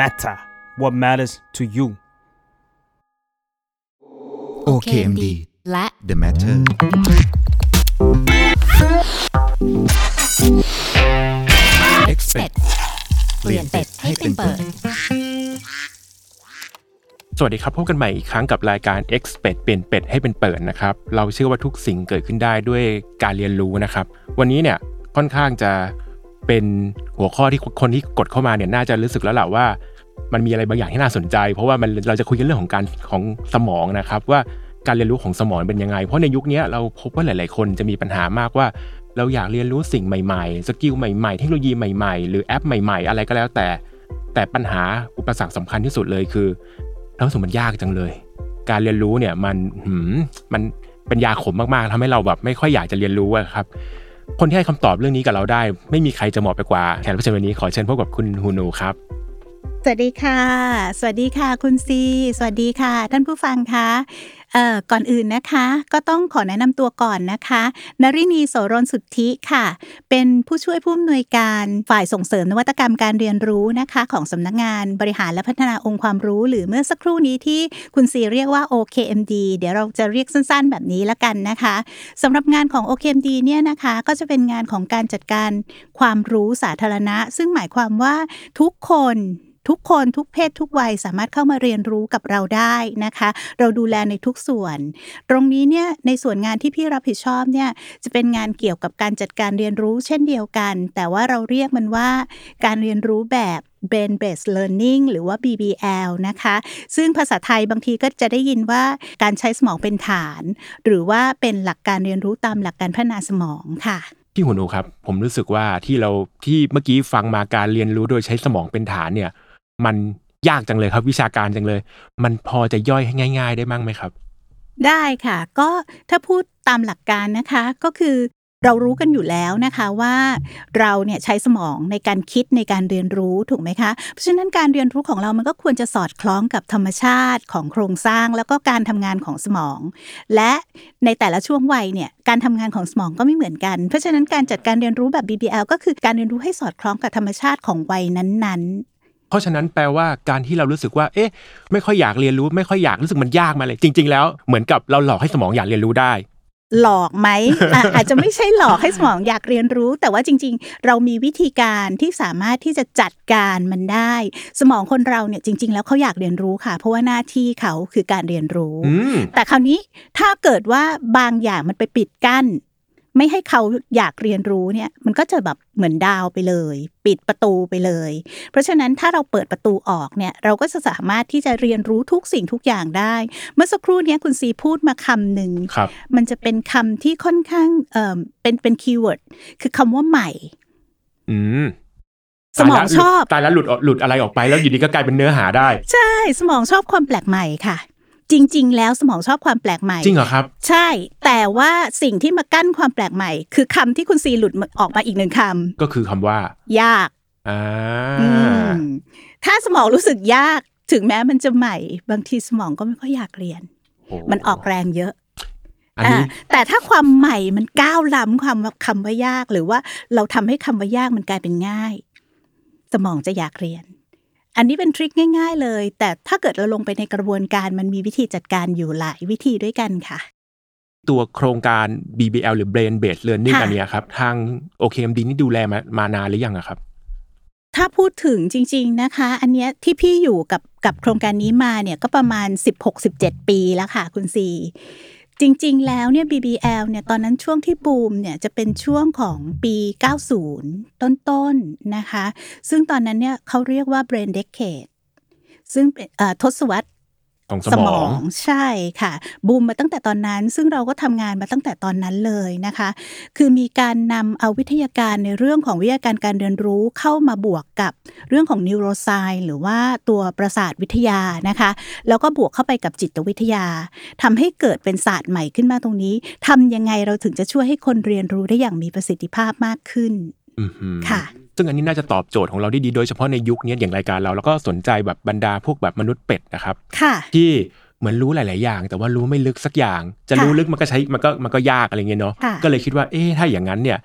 matter what matters to you OKMD และ The Matter เป็ดเปลี่ยนเป็ดให้เป็นเปิด สวัสดีครับพบกันใหม่อีกครั้งกับรายการ X เป็ดเปลี่ยนเป็ดให้เป็นเปิดนะครับ เราเชื่อว่าทุกสิ่งเกิดขึ้นได้ด้วยการเรียนรู้นะครับ วันนี้เนี่ยค่อนข้างจะ เป็นหัวข้อที่คนที่กดเข้ามาเนี่ยน่าจะรู้สึกแล้วแหละว่า มันมีอะไรบางอย่างที่น่าสนใจ เพราะว่ามันเราจะคุยกันเรื่องของการของสมองนะครับ ว่าการเรียนรู้ของสมองเป็นยังไง เพราะในยุคนี้เราพบว่าหลาย ๆ คนจะมีปัญหามากว่า เราอยากเรียนรู้สิ่งใหม่ๆ skill ใหม่ๆ เทคโนโลยีใหม่ๆ หรือแอปใหม่ ๆ อะไรก็แล้วแต่ แต่ปัญหาอุปสรรคสำคัญที่สุดเลยคือเรารู้สึกมันยากจังเลย การเรียนรู้เนี่ยมันหืมมันเป็นยาขมมากๆทำให้เราแบบไม่ค่อยอยากจะเรียนรู้อะครับ คนที่ให้คำตอบเรื่องนี้กับเราได้ ไม่มีใครจะเหมาะไปกว่าแขกรับเชิญวันนี้ขอเชิญพบกับคุณฮูนูครับ สวัสดีค่ะ สวัสดีค่ะ คุณซี สวัสดีค่ะ ท่านผู้ฟังคะ ก่อนอื่นนะคะ ก็ต้องขอแนะนำตัวก่อนนะคะนรินีโสรนสุทธิค่ะ เป็นผู้ช่วยผู้อำนวยการฝ่ายส่งเสริมนวัตกรรมการเรียนรู้นะคะ ของสำนักงานบริหารและพัฒนาองค์ความรู้ หรือเมื่อสักครู่นี้ที่คุณซีเรียกว่า OKMD เดี๋ยวเราจะเรียกสั้นๆ แบบนี้ละกันนะคะสำหรับงานของ OKMD เนี่ยนะคะก็จะเป็นงานของการจัดการความรู้สาธารณะ ซึ่งหมายความว่าทุกคน ทุกคนทุกเพศทุกวัยสามารถเข้ามาเรียนรู้กับเราได้นะคะ เราดูแลในทุกส่วน ตรงนี้เนี่ยในส่วนงานที่พี่รับผิดชอบเนี่ยจะเป็นงานเกี่ยวกับการจัดการเรียนรู้เช่นเดียวกัน แต่ว่าเราเรียกมันว่าการเรียนรู้แบบ brain based learning หรือว่า BBL นะคะ ซึ่งภาษาไทยบางทีก็จะได้ยินว่าการใช้สมองเป็นฐาน หรือว่าเป็นหลักการเรียนรู้ตามหลักการพัฒนาสมองค่ะพี่ฮูนูครับ ผมรู้สึกว่าที่เราที่เมื่อกี้ฟังมาการเรียนรู้โดยใช้สมองเป็นฐานเนี่ย มันยากจังเลยครับ วิชาการจังเลย มันพอจะย่อยให้ง่าย ๆ ได้มั้งไหมครับ ได้ค่ะ ก็ถ้าพูดตามหลักการนะคะก็คือเรารู้กันอยู่แล้วนะคะว่าเราเนี่ยใช้สมองในการคิดในการเรียนรู้ถูกไหมคะเพราะฉะนั้นการเรียนรู้ของเรามันก็ควรจะสอดคล้องกับธรรมชาติของโครงสร้าง แล้วก็การทำงานของสมอง และในแต่ละช่วงวัยเนี่ยการทำงานของสมองก็ไม่เหมือนกัน เพราะฉะนั้นการจัดการเรียนรู้แบบ BBL ก็คือการเรียนรู้ให้สอดคล้องกับธรรมชาติของวัยนั้นๆ เพราะฉะนั้นแปลว่าการที่เรารู้สึกว่าเอ๊ะไม่ค่อยอยากเรียนรู้ไม่ค่อยอยากรู้สึกมันยากมาเลย จริง ๆ แล้วเหมือนกับเราหลอกให้สมองอยากเรียนรู้ได้ หลอกไหมอะอาจจะไม่ใช่หลอกให้สมองอยากเรียนรู้ แต่ว่าจริง ๆ เรามีวิธีการที่สามารถที่จะจัดการมันได้ สมองคนเราเนี่ยจริง ๆ แล้วเขาอยากเรียนรู้ค่ะ เพราะว่าหน้าที่เขาคือการเรียนรู้อืมแต่คราวนี้ถ้าเกิดว่าบางอย่างมันไปปิดกั้น ไม่ให้เขาอยากเรียนรู้เนี่ยมันก็จะแบบเหมือนดาวไปเลย ปิดประตูไปเลย เพราะฉะนั้นถ้าเราเปิดประตูออกเนี่ยเราก็จะสามารถที่จะเรียนรู้ทุกสิ่งทุกอย่างได้ เมื่อสักครู่เนี้ยคุณซีพูดมาคำหนึ่งครับมันจะเป็นคำที่ค่อนข้างเอ่อเป็นเป็น keyword คือคำว่าใหม่ อืมสมองชอบตายแล้วหลุดหลุดอะไรออกไปแล้วอยู่ดีก็กลายเป็นเนื้อหาได้ ใช่ สมองชอบความแปลกใหม่ค่ะ จริง ๆ แล้วสมองชอบความแปลกใหม่ จริงเหรอครับ ใช่ แต่ว่าสิ่งที่มากั้นความแปลกใหม่ คือคำที่คุณซีหลุดออกมาอีกหนึ่งคำก็คือคำว่ายากอ่าอืมถ้าสมองรู้สึกยากถึงแม้มันจะใหม่ บางทีสมองก็ไม่ค่อยอยากเรียนโอ้มันออกแรงเยอะอันนี้อ่าแต่ถ้าความใหม่มันก้าวล้ำความคำว่ายากหรือว่าเราทำให้คำว่ายากมันกลายเป็นง่าย สมองจะอยากเรียน อันนี้เป็นทริคง่าย ๆ เลย แต่ถ้าเกิดเราลงไปในกระบวนการมันมีวิธีจัดการอยู่หลายวิธีด้วยกันค่ะ ตัวโครงการ BBL หรือ Brain Based Learning ค่ะอันเนี้ยครับ ทาง OKMD นี่ดูแลมามานานหรือยังอะครับ ถ้าพูดถึงจริง ๆนะคะ อันเนี้ยที่พี่อยู่กับกับโครงการนี้มาเนี่ยก็ประมาณ 16-17 ปีแล้วค่ะ คุณซี จริง ๆ แล้วเนี่ย BBL เนี่ยตอนนั้นช่วงที่บูมเนี่ยจะเป็นช่วงของปี 90 ต้นๆนะคะ ซึ่งตอนนั้นเนี่ยเขาเรียกว่า Brain Decade ซึ่งเป็นทศวรรษ ของสมอง ใช่ค่ะ บูมมาตั้งแต่ตอนนั้น ซึ่งเราก็ทำงานมาตั้งแต่ตอนนั้นเลยนะคะ คือมีการนำเอาวิทยาการในเรื่องของวิทยาการการเรียนรู้เข้ามาบวกกับเรื่องของนิวโรไซหรือว่าตัวประสาทวิทยานะคะ แล้วก็บวกเข้าไปกับจิตวิทยาทำให้เกิดเป็นศาสตร์ใหม่ขึ้นมาตรงนี้ทำยังไงเราถึงจะช่วยให้คนเรียนรู้ได้อย่างมีประสิทธิภาพมากขึ้นอื้อหือค่ะ ซึ่งอันนี้น่าจะตอบโจทย์ของเราได้ดีโดยเฉพาะในยุคนี้อย่างรายการเรา แล้วก็สนใจแบบบรรดาพวกแบบมนุษย์เป็ดนะครับค่ะที่เหมือนรู้หลาย ๆ อย่าง แต่ว่ารู้ไม่ลึกสักอย่าง จะค่ะรู้ลึกมันก็ใช้มันก็มันก็ยากอะไรเงี้ยเนาะค่ะก็เลยคิดว่าเอ๊ะถ้าอย่างนั้นเนี่ย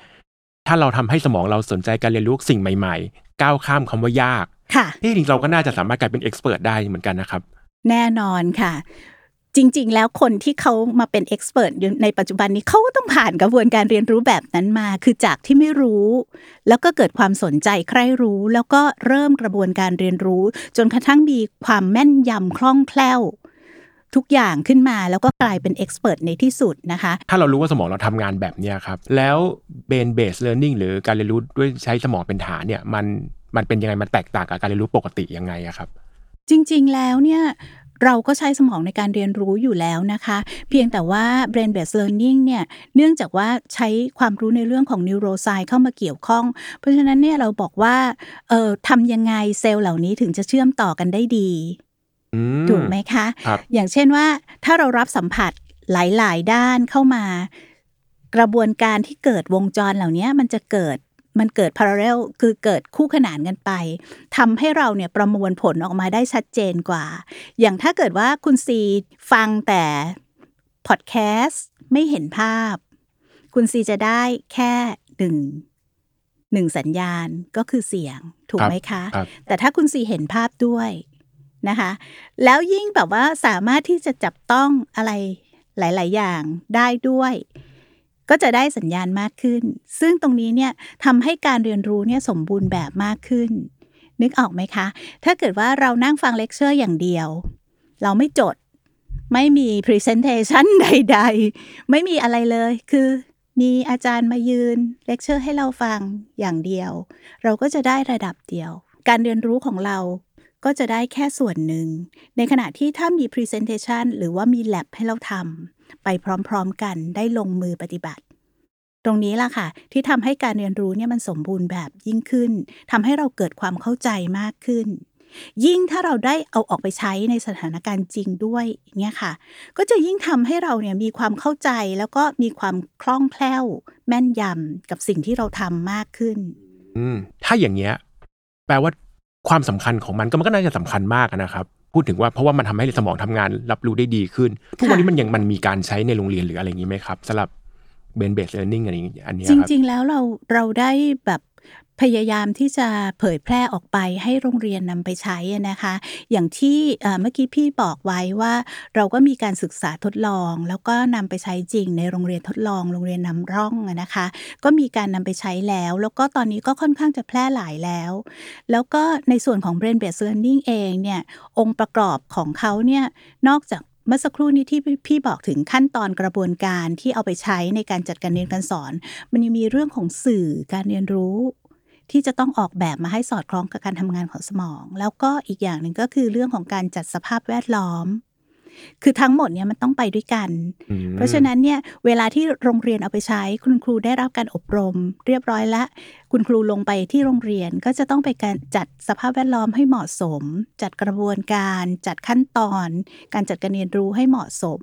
ถ้าเราทำให้สมองเราสนใจการเรียนรู้สิ่งใหม่ ๆ ก้าวข้ามคำว่ายากค่ะเฮ้ยจริงๆเราก็น่าจะสามารถกลายเป็น expert ได้เหมือนกันนะครับแน่นอนค่ะ จริง ๆ แล้วคนที่เขามาเป็น expert ในปัจจุบันนี้เขาก็ต้องผ่านกระบวนการเรียนรู้แบบนั้นมา คือจากที่ไม่รู้ แล้วก็เกิดความสนใจใคร่รู้ แล้วก็เริ่มกระบวนการเรียนรู้ จนกระทั่งมีความแม่นยำคล่องแคล่ว ทุกอย่างขึ้นมาแล้วก็กลายเป็นเอ็กซ์เพรสในที่สุดนะคะ ถ้าเรารู้ว่าสมองเราทำงานแบบเนี้ยครับ แล้วเบนเบสเ a ร์ n นิ่งหรือการเรียนรู้ด้วยใช้สมองเป็นฐานเนี่ยมันมันเป็นยังไงมันแตกต่างกับการเรียนรู้ปกติยังไงอะครับจริง ๆ แล้วเนี่ย เราก็ใช้สมองในการเรียนรู้อยู่แล้วนะคะ เพียงแต่ว่า brain based learning เนี่ยเนื่องจากว่าใช้ความรู้ในเรื่องของ neuroscience เข้ามาเกี่ยวข้อง เพราะฉะนั้นเนี่ยเราบอกว่าเอ่อทำยังไงเซลล์เหล่านี้ถึงจะเชื่อมต่อกันได้ดีอืมถูกไหมคะครับอย่างเช่นว่าถ้าเรารับสัมผัสหลาย ๆ ด้านเข้ามากระบวนการที่เกิดวงจรเหล่านี้มันจะเกิด มันเกิด parallel คือเกิดคู่ขนานกันไปทำให้เราเนี่ยประมวลผลออกมาได้ชัดเจนกว่า อย่างถ้าเกิดว่าคุณซีฟังแต่พอดแคสต์ไม่เห็นภาพ คุณซีจะได้แค่หนึ่งหนึ่งสัญญาณก็คือเสียงถูกไหมคะครับแต่ถ้าคุณซีเห็นภาพด้วยนะคะ แล้วยิ่งแบบว่าสามารถที่จะจับต้องอะไรหลาย ๆ อย่างได้ด้วย ก็จะได้สัญญาณมากขึ้น ซึ่งตรงนี้เนี่ยทำให้การเรียนรู้เนี่ยสมบูรณ์แบบมากขึ้น นึกออกไหมคะ ถ้าเกิดว่าเรานั่งฟังเลคเชอร์อย่างเดียว เราไม่จด ไม่มี Presentation ใด ๆ ไม่มีอะไรเลย คือมีอาจารย์มายืนเลคเชอร์ให้เราฟังอย่างเดียว เราก็จะได้ระดับเดียว การเรียนรู้ของเราก็จะได้แค่ส่วนหนึ่ง ในขณะที่ถ้ามี Presentation หรือว่ามี Lab ให้เราทำ ไปพร้อมๆกันได้ลงมือปฏิบัติ ตรงนี้ล่ะค่ะ ที่ทำให้การเรียนรู้เนี่ยมันสมบูรณ์แบบยิ่งขึ้นทำให้เราเกิดความเข้าใจมากขึ้น ยิ่งถ้าเราได้เอาออกไปใช้ในสถานการณ์จริงด้วยเนี่ยค่ะ ก็จะยิ่งทำให้เราเนี่ยมีความเข้าใจแล้วก็มีความคล่องแคล่ว แม่นยำกับสิ่งที่เราทำมากขึ้นอืมถ้าอย่างเงี้ยแปลว่าความสำคัญของมันก็มันก็น่าจะสำคัญมากนะครับ พูดถึงว่าเพราะว่ามันทำให้สมองทำงานรับรู้ได้ดีขึ้น ทุกวันนี้มันยังมันมีการใช้ในโรงเรียนหรืออะไรอย่างนี้ไหมครับสำหรับเบนเบสเ a ร์ n นิ่งอะไรอย่างเงี้ยอันเนี้ยจครับริง ๆ แล้วเราเราได้แบบ พยายามที่จะเผยแพร่ออกไปให้โรงเรียนนำไปใช้นะคะ อย่างที่เมื่อกี้พี่บอกไว้ว่าเราก็มีการศึกษาทดลอง แล้วก็นำไปใช้จริงในโรงเรียนทดลอง โรงเรียนนำร่องนะคะ ก็มีการนำไปใช้แล้ว แล้วก็ตอนนี้ก็ค่อนข้างจะแพร่หลายแล้ว แล้วก็ในส่วนของ brain based learning เองเนี่ยองค์ประกอบของเขาเนี่ยนอกจาก เมื่อสักครู่นี้ที่พี่บอกถึงขั้นตอนกระบวนการที่เอาไปใช้ในการจัดการเรียนการสอน มันยังมีเรื่องของสื่อการเรียนรู้ ที่จะต้องออกแบบมาให้สอดคล้องกับการทำงานของสมอง แล้วก็อีกอย่างหนึ่งก็คือเรื่องของการจัดสภาพแวดล้อม คือทั้งหมดเนี่ยมันต้องไปด้วยกันอืมเพราะฉะนั้นเนี่ยเวลาที่โรงเรียนเอาไปใช้ คุณครูได้รับการอบรม เรียบร้อยแล้วคุณครูลงไปที่โรงเรียนก็จะต้องไปการจัดสภาพแวดล้อมให้เหมาะสม จัดกระบวนการ จัดขั้นตอน การจัดการเรียนรู้ให้เหมาะสม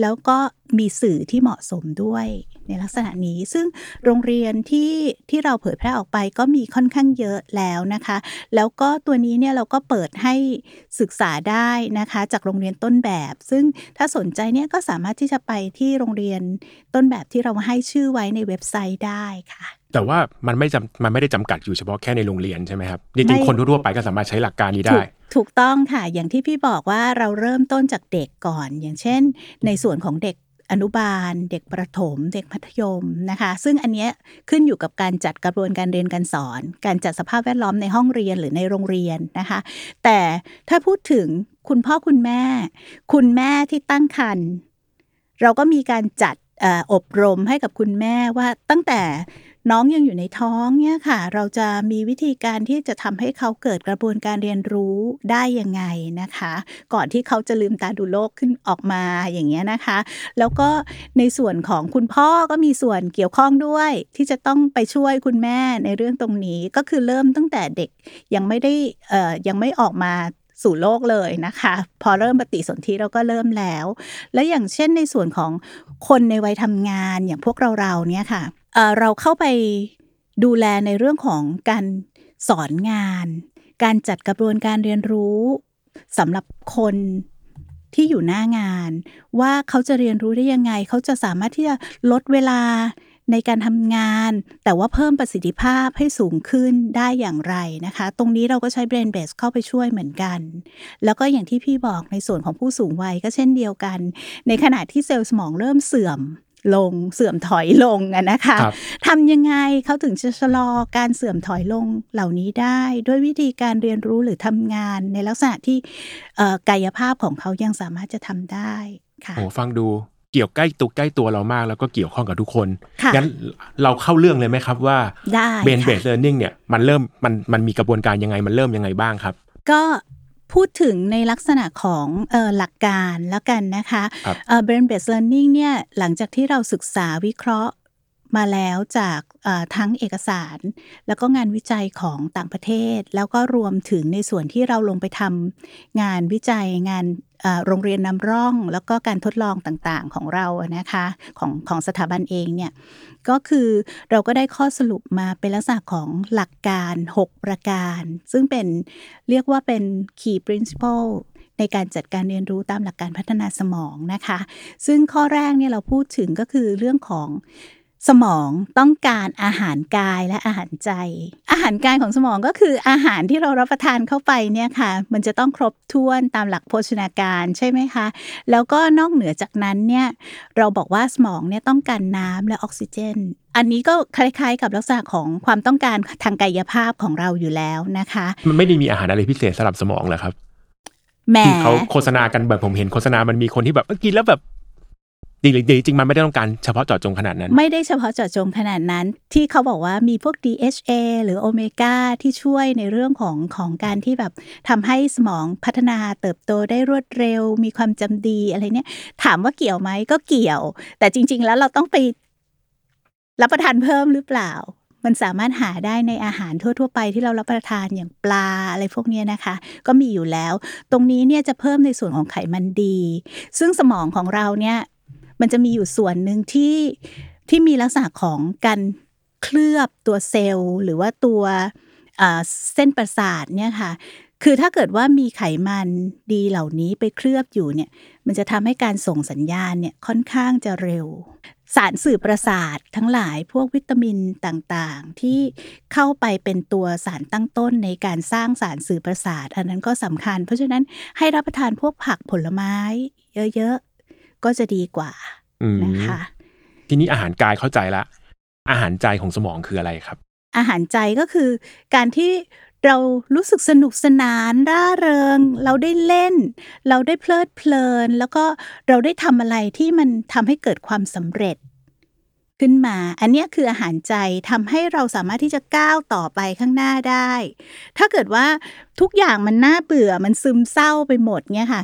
แล้วก็มีสื่อที่เหมาะสมด้วย ในลักษณะนี้ ซึ่งโรงเรียนที่ที่เราเผยแพร่ออกไปก็มีค่อนข้างเยอะแล้วนะคะ แล้วก็ตัวนี้เนี่ยเราก็เปิดให้ศึกษาได้นะคะ จากโรงเรียนต้นแบบ ซึ่งถ้าสนใจเนี่ยก็สามารถที่จะไปที่โรงเรียนต้นแบบที่เราให้ชื่อไว้ในเว็บไซต์ได้ค่ะแต่ว่ามันไม่จำมันไม่ได้จำกัดอยู่เฉพาะแค่ในโรงเรียนใช่ไหมครับจไม่ริงๆคนทั่วๆไปก็สามารถใช้หลักการนี้ถูได้กถูกต้องค่ะ อย่างที่พี่บอกว่าเราเริ่มต้นจากเด็กก่อน อย่างเช่น ในส่วนของเด็ก อนุบาล เด็กประถม เด็กมัธยมนะคะ ซึ่งอันเนี้ยขึ้นอยู่กับการจัดกระบวนการเรียนการสอน การจัดสภาพแวดล้อมในห้องเรียนหรือในโรงเรียนนะคะ แต่ถ้าพูดถึงคุณพ่อคุณแม่ คุณแม่ที่ตั้งครรภ์เราก็มีการจัดอบรมให้กับคุณแม่ว่าตั้งแต่ น้องยังอยู่ในท้องเนี่ยค่ะ เราจะมีวิธีการที่จะทำให้เขาเกิดกระบวนการเรียนรู้ได้ยังไงนะคะ ก่อนที่เขาจะลืมตาดูโลกขึ้นออกมาอย่างเงี้ยนะคะ แล้วก็ในส่วนของคุณพ่อก็มีส่วนเกี่ยวข้องด้วย ที่จะต้องไปช่วยคุณแม่ในเรื่องตรงนี้ก็คือเริ่มตั้งแต่เด็กยังไม่ได้เอ่อยังไม่ออกมาสู่โลกเลยนะคะ พอเริ่มปฏิสนธิเราก็เริ่มแล้ว และอย่างเช่นในส่วนของคนในวัยทำงานอย่างพวกเราเราเนี่ยค่ะ เราเข้าไปดูแลในเรื่องของการสอนงาน การจัดกระบวนการเรียนรู้สำหรับคนที่อยู่หน้างาน ว่าเขาจะเรียนรู้ได้ยังไง เขาจะสามารถที่จะลดเวลาในการทำงาน แต่ว่าเพิ่มประสิทธิภาพให้สูงขึ้นได้อย่างไรนะคะ ตรงนี้เราก็ใช้ Brain Base เข้าไปช่วยเหมือนกัน แล้วก็อย่างที่พี่บอกในส่วนของผู้สูงวัยก็เช่นเดียวกัน ในขณะที่เซลล์สมองเริ่มเสื่อม ลงเสื่อมถอยลงอะนะคะครับทำยังไงเขาถึงจะชะลอการเสื่อมถอยลงเหล่านี้ได้ ด้วยวิธีการเรียนรู้หรือทำงานในลักษณะที่เอ่อกายภาพของเขายังสามารถจะทำได้ค่ะโอ้ฟังดูเกี่ยวใกล้ตัวใกล้ตัวเรามาก แล้วก็เกี่ยวข้องกับทุกคนค่ะงั้นเราเข้าเรื่องเลยไหมครับว่าได้เบนค่ะเบสเลอร์นิ่งเนี่ยมันเริ่มมันมันมีกระบวนการยังไงมันเริ่มยังไงบ้างครับ ก็ พูดถึงในลักษณะของเอ่อหลักการแล้วกันนะคะครับเอ่อ brain based learning เนี่ยหลังจากที่เราศึกษาวิเคราะห์มาแล้วจากเอ่อทั้งเอกสาร แล้วก็งานวิจัยของต่างประเทศ แล้วก็รวมถึงในส่วนที่เราลงไปทำงานวิจัยงานเอ่อโรงเรียนนำร่อง แล้วก็การทดลองต่างๆของเราอะนะคะของของสถาบันเองเนี่ย ก็คือเราก็ได้ข้อสรุปมาเป็นลักษณะของหลักการ 6 ประการ ซึ่งเป็นเรียกว่าเป็น key principle ในการจัดการเรียนรู้ตามหลักการพัฒนาสมองนะคะ ซึ่งข้อแรกเนี่ยเราพูดถึงก็คือเรื่องของ สมองต้องการอาหารกายและอาหารใจ อาหารกายของสมองก็คืออาหารที่เรารับประทานเข้าไปเนี่ยค่ะ มันจะต้องครบถ้วนตามหลักโภชนาการใช่ไหมคะ แล้วก็นอกเหนือจากนั้นเนี่ยเราบอกว่าสมองเนี่ยต้องการน้ำและออกซิเจน อันนี้ก็คล้ายๆ กับลักษณะของความต้องการทางกายภาพของเราอยู่แล้วนะคะ มันไม่ได้มีอาหารอะไรพิเศษสำหรับสมองเหรอครับแหมที่เขาโฆษณากันแบบผมเห็นโฆษณามันมีคนที่แบบเอ้ยกินแล้วแบบ จริงๆจริงมันไม่ได้ต้องการเฉพาะเจาะจงขนาดนั้น ไม่ได้เฉพาะเจาะจงขนาดนั้น ที่เขาบอกว่ามีพวก DHA หรือโอเมก้าที่ช่วยในเรื่องของของการที่แบบทำให้สมองพัฒนาเติบโตได้รวดเร็ว มีความจำดีอะไรเนี่ยถามว่าเกี่ยวไหมก็เกี่ยว แต่จริง ๆ แล้วเราต้องไปรับประทานเพิ่มหรือเปล่า มันสามารถหาได้ในอาหารทั่ว ๆ ไปที่เรารับประทานอย่างปลาอะไรพวกนี้นะคะ ก็มีอยู่แล้ว ตรงนี้เนี่ยจะเพิ่มในส่วนของไขมันดี ซึ่งสมองของเราเนี่ย มันจะมีอยู่ส่วนหนึ่งที่ที่มีลักษณะของการเคลือบตัวเซลล์ หรือว่าตัวเส้นประสาทเนี่ยค่ะ คือถ้าเกิดว่ามีไขมันดีเหล่านี้ไปเคลือบอยู่เนี่ย มันจะทำให้การส่งสัญญาณเนี่ยค่อนข้างจะเร็ว สารสื่อประสาททั้งหลายพวกวิตามินต่างๆ ที่เข้าไปเป็นตัวสารตั้งต้นในการสร้างสารสื่อประสาท อันนั้นก็สำคัญ เพราะฉะนั้นให้รับประทานพวกผักผลไม้เยอะๆ ก็จะดีกว่าอืมนะคะทีนี้อาหารกายเข้าใจละ อาหารใจของสมองคืออะไรครับ อาหารใจก็คือการที่เรารู้สึกสนุกสนานร่าเริง เราได้เล่น เราได้เพลิดเพลิน แล้วก็เราได้ทำอะไรที่มันทำให้เกิดความสำเร็จขึ้นมา อันเนี้ยคืออาหารใจทำให้เราสามารถที่จะก้าวต่อไปข้างหน้าได้ ถ้าเกิดว่าทุกอย่างมันน่าเบื่อมันซึมเศร้าไปหมดเนี่ยค่ะ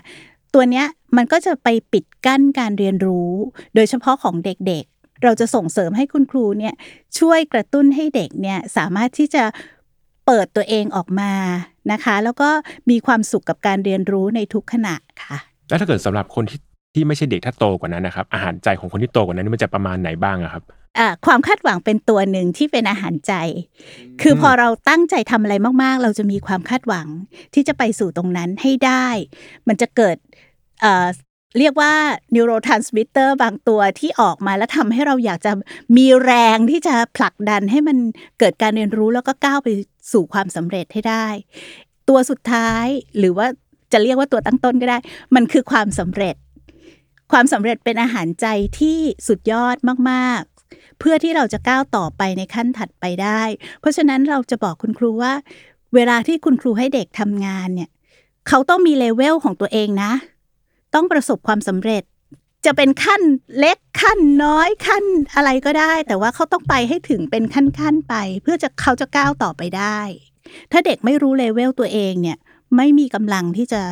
ตัวเนี้ย มันก็จะไปปิดกั้นการเรียนรู้ โดยเฉพาะของเด็กๆ เราจะส่งเสริมให้คุณครูเนี่ยช่วยกระตุ้นให้เด็กเนี่ยสามารถที่จะเปิดตัวเองออกมานะคะ แล้วก็มีความสุขกับการเรียนรู้ในทุกขณะค่ะ แล้วถ้าเกิดสำหรับคนที่ที่ไม่ใช่เด็กถ้าโตกว่านั้นนะครับอาหารใจของคนที่โตกว่านั้นมันจะประมาณไหนบ้างอะครับอะความคาดหวังเป็นตัวหนึ่งที่เป็นอาหารใจ คือพอเราตั้งใจทำอะไรมากๆ เราจะมีความคาดหวังที่จะไปสู่ตรงนั้นให้ได้ มันจะเกิด เรียกว่า neurotransmitter บางตัวที่ออกมาแล้วทำให้เราอยากจะมีแรงที่จะผลักดันให้มันเกิดการเรียนรู้แล้วก็ก้าวไปสู่ความสำเร็จให้ได้ ตัวสุดท้ายหรือว่าจะเรียกว่าตัวตั้งต้นก็ได้ มันคือความสำเร็จ ความสำเร็จเป็นอาหารใจที่สุดยอดมากๆ เพื่อที่เราจะก้าวต่อไปในขั้นถัดไปได้ เพราะฉะนั้นเราจะบอกคุณครูว่า เวลาที่คุณครูให้เด็กทำงานเนี่ย เขาต้องมีเลเวลของตัวเองนะ ต้องประสบความสำเร็จ จะเป็นขั้นเล็กขั้นน้อยขั้นอะไรก็ได้ แต่ว่าเขาต้องไปให้ถึงเป็นขั้นๆไป เพื่อจะเขาจะก้าวต่อไปได้ ถ้าเด็กไม่รู้เลเวลตัวเองเนี่ยไม่มีกำลังที่จะ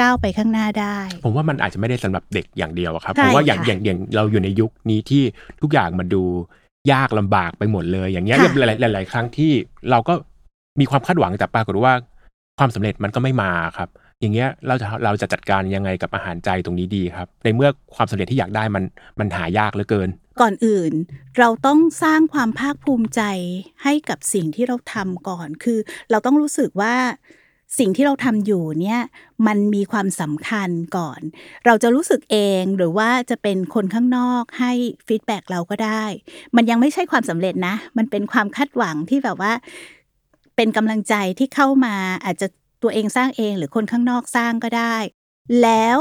ก้าวไปข้างหน้าได้ ผมว่ามันอาจจะไม่ได้สำหรับเด็กอย่างเดียวอะครับใช่ผมว่าอย่างค่ะอย่างอย่างเราอยู่ในยุคนี้ที่ทุกอย่างมันดูยากลำบากไปหมดเลย อย่างเงี้ยค่ะหลายหลายหลายครั้งที่เราก็มีความคาดหวังแต่ปรากฏว่าความสำเร็จมันก็ไม่มาครับ อย่างเงี้ยเราจะเราจะจัดการยังไงกับอาหารใจตรงนี้ดีครับ ในเมื่อความสำเร็จที่อยากได้มันมันหายากเหลือเกิน ก่อนอื่น เราต้องสร้างความภาคภูมิใจให้กับสิ่งที่เราทำก่อน คือ เราต้องรู้สึกว่าสิ่งที่เราทำอยู่เนี่ยมันมีความสำคัญก่อน เราจะรู้สึกเองหรือว่าจะเป็นคนข้างนอกให้ฟีดแบ็กเราก็ได้ มันยังไม่ใช่ความสำเร็จนะ มันเป็นความคาดหวังที่แบบว่า เป็นกำลังใจที่เข้ามาอาจจะ ตัวเองสร้างเองหรือคนข้างนอกสร้างก็ได้ แล้ว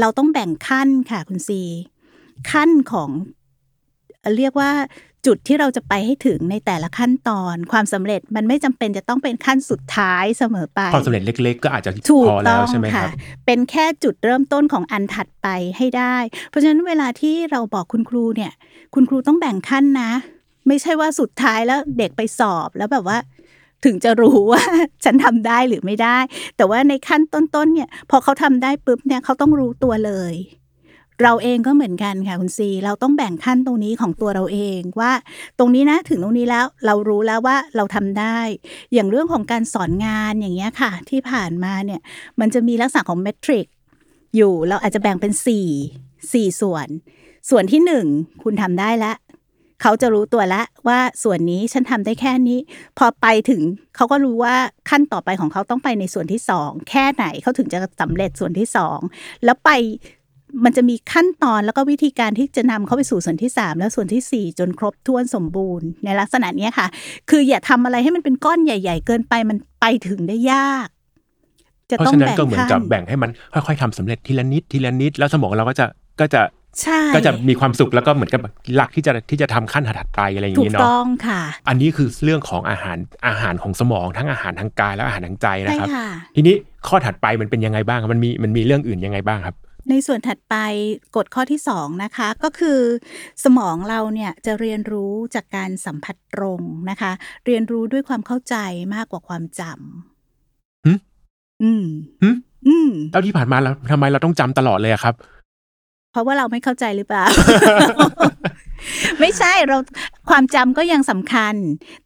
เราต้องแบ่งขั้นค่ะคุณซี ขั้นของเรียกว่าจุดที่เราจะไปให้ถึงในแต่ละขั้นตอน ความสำเร็จมันไม่จำเป็นจะต้องเป็นขั้นสุดท้ายเสมอไปความสำเร็จเล็ก ๆ ก็อาจจะถูกพอแล้ต้วองใช่ไหมคค่ะรับเป็นแค่จุดเริ่มต้นของอันถัดไปให้ได้ เพราะฉะนั้นเวลาที่เราบอกคุณครูเนี่ย คุณครูต้องแบ่งขั้นนะ ไม่ใช่ว่าสุดท้ายแล้วเด็กไปสอบแล้วแบบว่า ถึงจะรู้ว่าฉันทำได้หรือไม่ได้ แต่ว่าในขั้นต้นๆเนี่ยพอเขาทำได้ปุ๊บเนี่ยเขาต้องรู้ตัวเลย เราเองก็เหมือนกันค่ะคุณซีเราต้องแบ่งขั้นตรงนี้ของตัวเราเองว่า ตรงนี้นะถึงตรงนี้แล้วเรารู้แล้วว่าเราทำได้ อย่างเรื่องของการสอนงานอย่างเงี้ยค่ะ ที่ผ่านมาเนี่ยมันจะมีลักษณะของเมทริกอยู่เราอาจจะแบ่งเป็นสี่สี่ส่วน ส่วนที่หนึ่งคุณทำได้แล้ว เขาจะรู้ตัวแล้วว่าส่วนนี้ฉันทำได้แค่นี้ พอไปถึงเขาก็รู้ว่าขั้นต่อไปของเขาต้องไปในส่วนที่สองแค่ไหนเขาถึงจะสำเร็จส่วนที่สองแล้วไปมันจะมีขั้นตอนแล้วก็วิธีการที่จะนำเขาไปสู่ส่วนที่สามแล้วส่วนที่สี่จนครบถ้วนสมบูรณ์ในลักษณะเนี้ยค่ะ คืออย่าทำอะไรให้มันเป็นก้อนใหญ่ ๆ เกินไปมันไปถึงได้ยาก จะเพราะต้องฉะนั้นแบ่งก็เหมือนขั้กับนแบ่งให้มันค่อยๆทำสำเร็จทีละนิดทีละนิด แล้วสมองเราก็จะก็จะ ใช่ก็จะมีความสุขแล้วก็เหมือนกับหลักที่จะที่จะทำขั้นถัดๆไปอะไรอย่างถูกนี้เนาะต้องค่ะ อันนี้คือเรื่องของอาหารอาหารของสมองทั้งอาหารทางกายและอาหารทางใจนะใช่ครับค่ะทีนี้ข้อถัดไปมันเป็นยังไงบ้างครับมันมีมันมีเรื่องอื่นยังไงบ้างครับในส่วนถัดไปกฎข้อที่สองนะคะก็คือสมองเราเนี่ยจะเรียนรู้จากการสัมผัสตรงนะคะ เรียนรู้ด้วยความเข้าใจมากกว่าความจหึำอืมหึอืมแล้วที่ผ่านมาเราทำไมเราต้องจำตลอดเลยอะครับ เพราะว่าเราไม่เข้าใจหรือเปล่า ไม่ใช่เราความจำก็ยังสำคัญ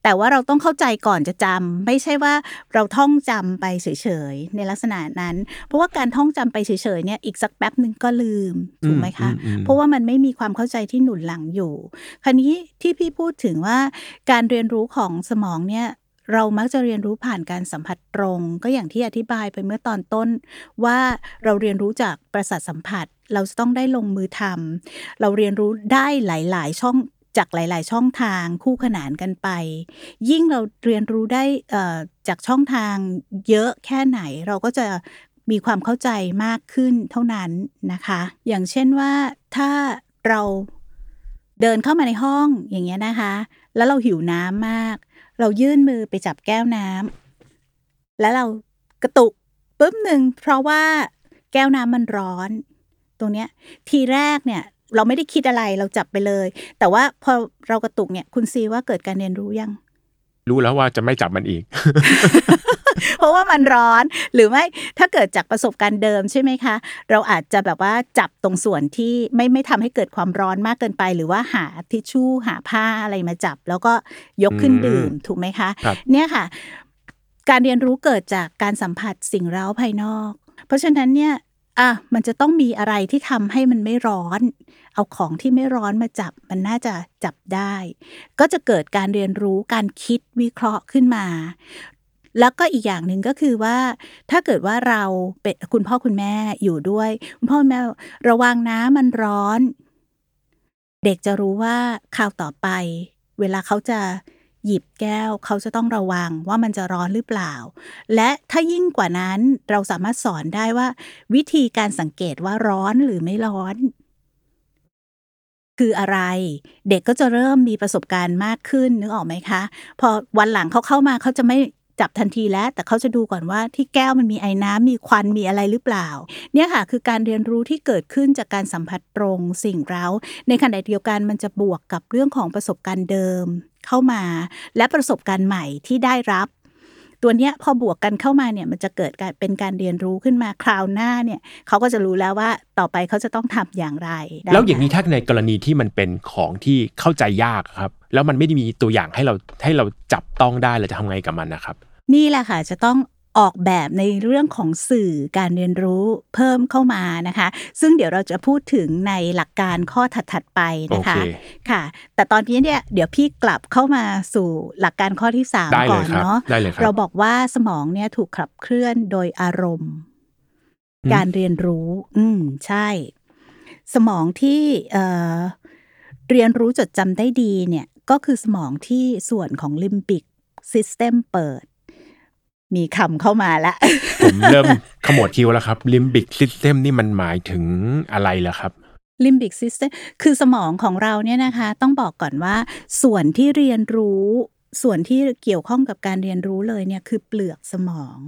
แต่ว่าเราต้องเข้าใจก่อนจะจำไม่ใช่ว่าเราท่องจำไปเฉยๆในลักษณะนั้น เพราะว่าการท่องจำไปเฉยๆเนี่ยอีกสักแป๊บหนึ่งก็ลืมถูกไหมคะอืมอืมอืมเพราะว่ามันไม่มีความเข้าใจที่หนุนหลังอยู่ คราวนี้ที่พี่พูดถึงว่าการเรียนรู้ของสมองเนี่ย เรามักจะเรียนรู้ผ่านการสัมผัสตรง ก็อย่างที่อธิบายไปเมื่อตอนต้น ว่าเราเรียนรู้จากประสาทสัมผัส เราจะต้องได้ลงมือทำเราเรียนรู้ได้หลาย ๆ ช่องจากหลาย ๆ ช่องทางคู่ขนานกันไป ยิ่งเราเรียนรู้ได้จากช่องทางเยอะแค่ไหนเราก็จะมีความเข้าใจมากขึ้นเท่านั้นนะคะ อย่างเช่นว่าถ้าเราเดินเข้ามาในห้องอย่างเงี้ยนะคะ แล้วเราหิวน้ำมาก เรายื่นมือไปจับแก้วน้ำแล้วเรากระตุกปุ๊บหนึ่งเพราะว่าแก้วน้ำมันร้อน ตรงเนี้ยทีแรกเนี่ยเราไม่ได้คิดอะไรเราจับไปเลย แต่ว่าพอเรากระตุกเนี่ยคุณซีว่าเกิดการเรียนรู้ยัง รู้แล้วว่าจะไม่จับมันอีก เพราะว่ามันร้อนหรือไม่ถ้าเกิดจากประสบการณ์เดิมใช่ไหมคะ เราอาจจะแบบว่าจับตรงส่วนที่ไม่ไม่ทำให้เกิดความร้อนมากเกินไป หรือว่าหาทิชชู่หาผ้าอะไรมาจับ แล้วก็ยกขึ้นอืมดื่มถูกไหมคะครับเนี่ยค่ะ การเรียนรู้เกิดจากการสัมผัสสิ่งเร้าภายนอก เพราะฉะนั้นเนี่ย อะมันจะต้องมีอะไรที่ทำให้มันไม่ร้อน เอาของที่ไม่ร้อนมาจับ มันน่าจะจับได้ ก็จะเกิดการเรียนรู้การคิดวิเคราะห์ขึ้นมา แล้วก็อีกอย่างหนึ่งก็คือว่า ถ้าเกิดว่าเราเป็นคุณพ่อคุณแม่อยู่ด้วย คุณพ่อคุณแม่ระวังน้ำมันร้อน เด็กจะรู้ว่าคราวต่อไป เวลาเขาจะ หยิบแก้วเขาจะต้องระวังว่ามันจะร้อนหรือเปล่า และถ้ายิ่งกว่านั้นเราสามารถสอนได้ว่า วิธีการสังเกตว่าร้อนหรือไม่ร้อน คืออะไร เด็กก็จะเริ่มมีประสบการณ์มากขึ้นนึกออกไหมคะ พอวันหลังเขาเข้ามาเขาจะไม่จับทันทีแล้ว แต่เขาจะดูก่อนว่าที่แก้วมันมีไอ้น้ำมีควันมีอะไรหรือเปล่า เนี่ยค่ะ คือการเรียนรู้ที่เกิดขึ้นจากการสัมผัสตรงสิ่งเร้าในขณะเดียวกันมันจะบวกกับเรื่องของประสบการณ์เดิม เข้ามา และประสบการณ์ใหม่ที่ได้รับ ตัวเนี้ยพอบวกกันเข้ามาเนี่ยมันจะเกิดการเป็นการเรียนรู้ขึ้นมาคราวหน้าเนี่ยเขาก็จะรู้แล้วว่าต่อไปเขาจะต้องทำอย่างไรได้แล้วอย่างนี้ค่ะถ้าในกรณีที่มันเป็นของที่เข้าใจยากครับ แล้วมันไม่ได้มีตัวอย่างให้เราให้เราจับต้องได้เราจะทำไงกับมันนะครับ นี่แหละค่ะจะต้อง ออกแบบในเรื่องของสื่อการเรียนรู้เพิ่มเข้ามานะคะ ซึ่งเดี๋ยวเราจะพูดถึงในหลักการข้อถัดๆไปโอนะคะเคค่ะ แต่ตอนนี้เนี่ยเดี๋ยวพี่กลับเข้ามาสู่หลักการข้อที่สามได้เลก่อยนครับเนาะได้เลยครับเราบอกว่าสมองเนี่ยถูกขับเคลื่อนโดยอารมณ์อืมการเรียนรู้ อืมใช่ สมองที่เอ่อเรียนรู้จดจำได้ดีเนี่ยก็คือสมองที่ส่วนของ limbic system เปิด มีคำเข้ามาแล้วผมเริ่มขมวดคิ้วแล้วครับ limbic system นี่มันหมายถึงอะไรเหรอครับ limbic system คือสมองของเราเนี่ยนะคะ ต้องบอกก่อนว่า ส่วนที่เรียนรู้ ส่วนที่เกี่ยวข้องกับการเรียนรู้เลยเนี่ยคือเปลือกสมอง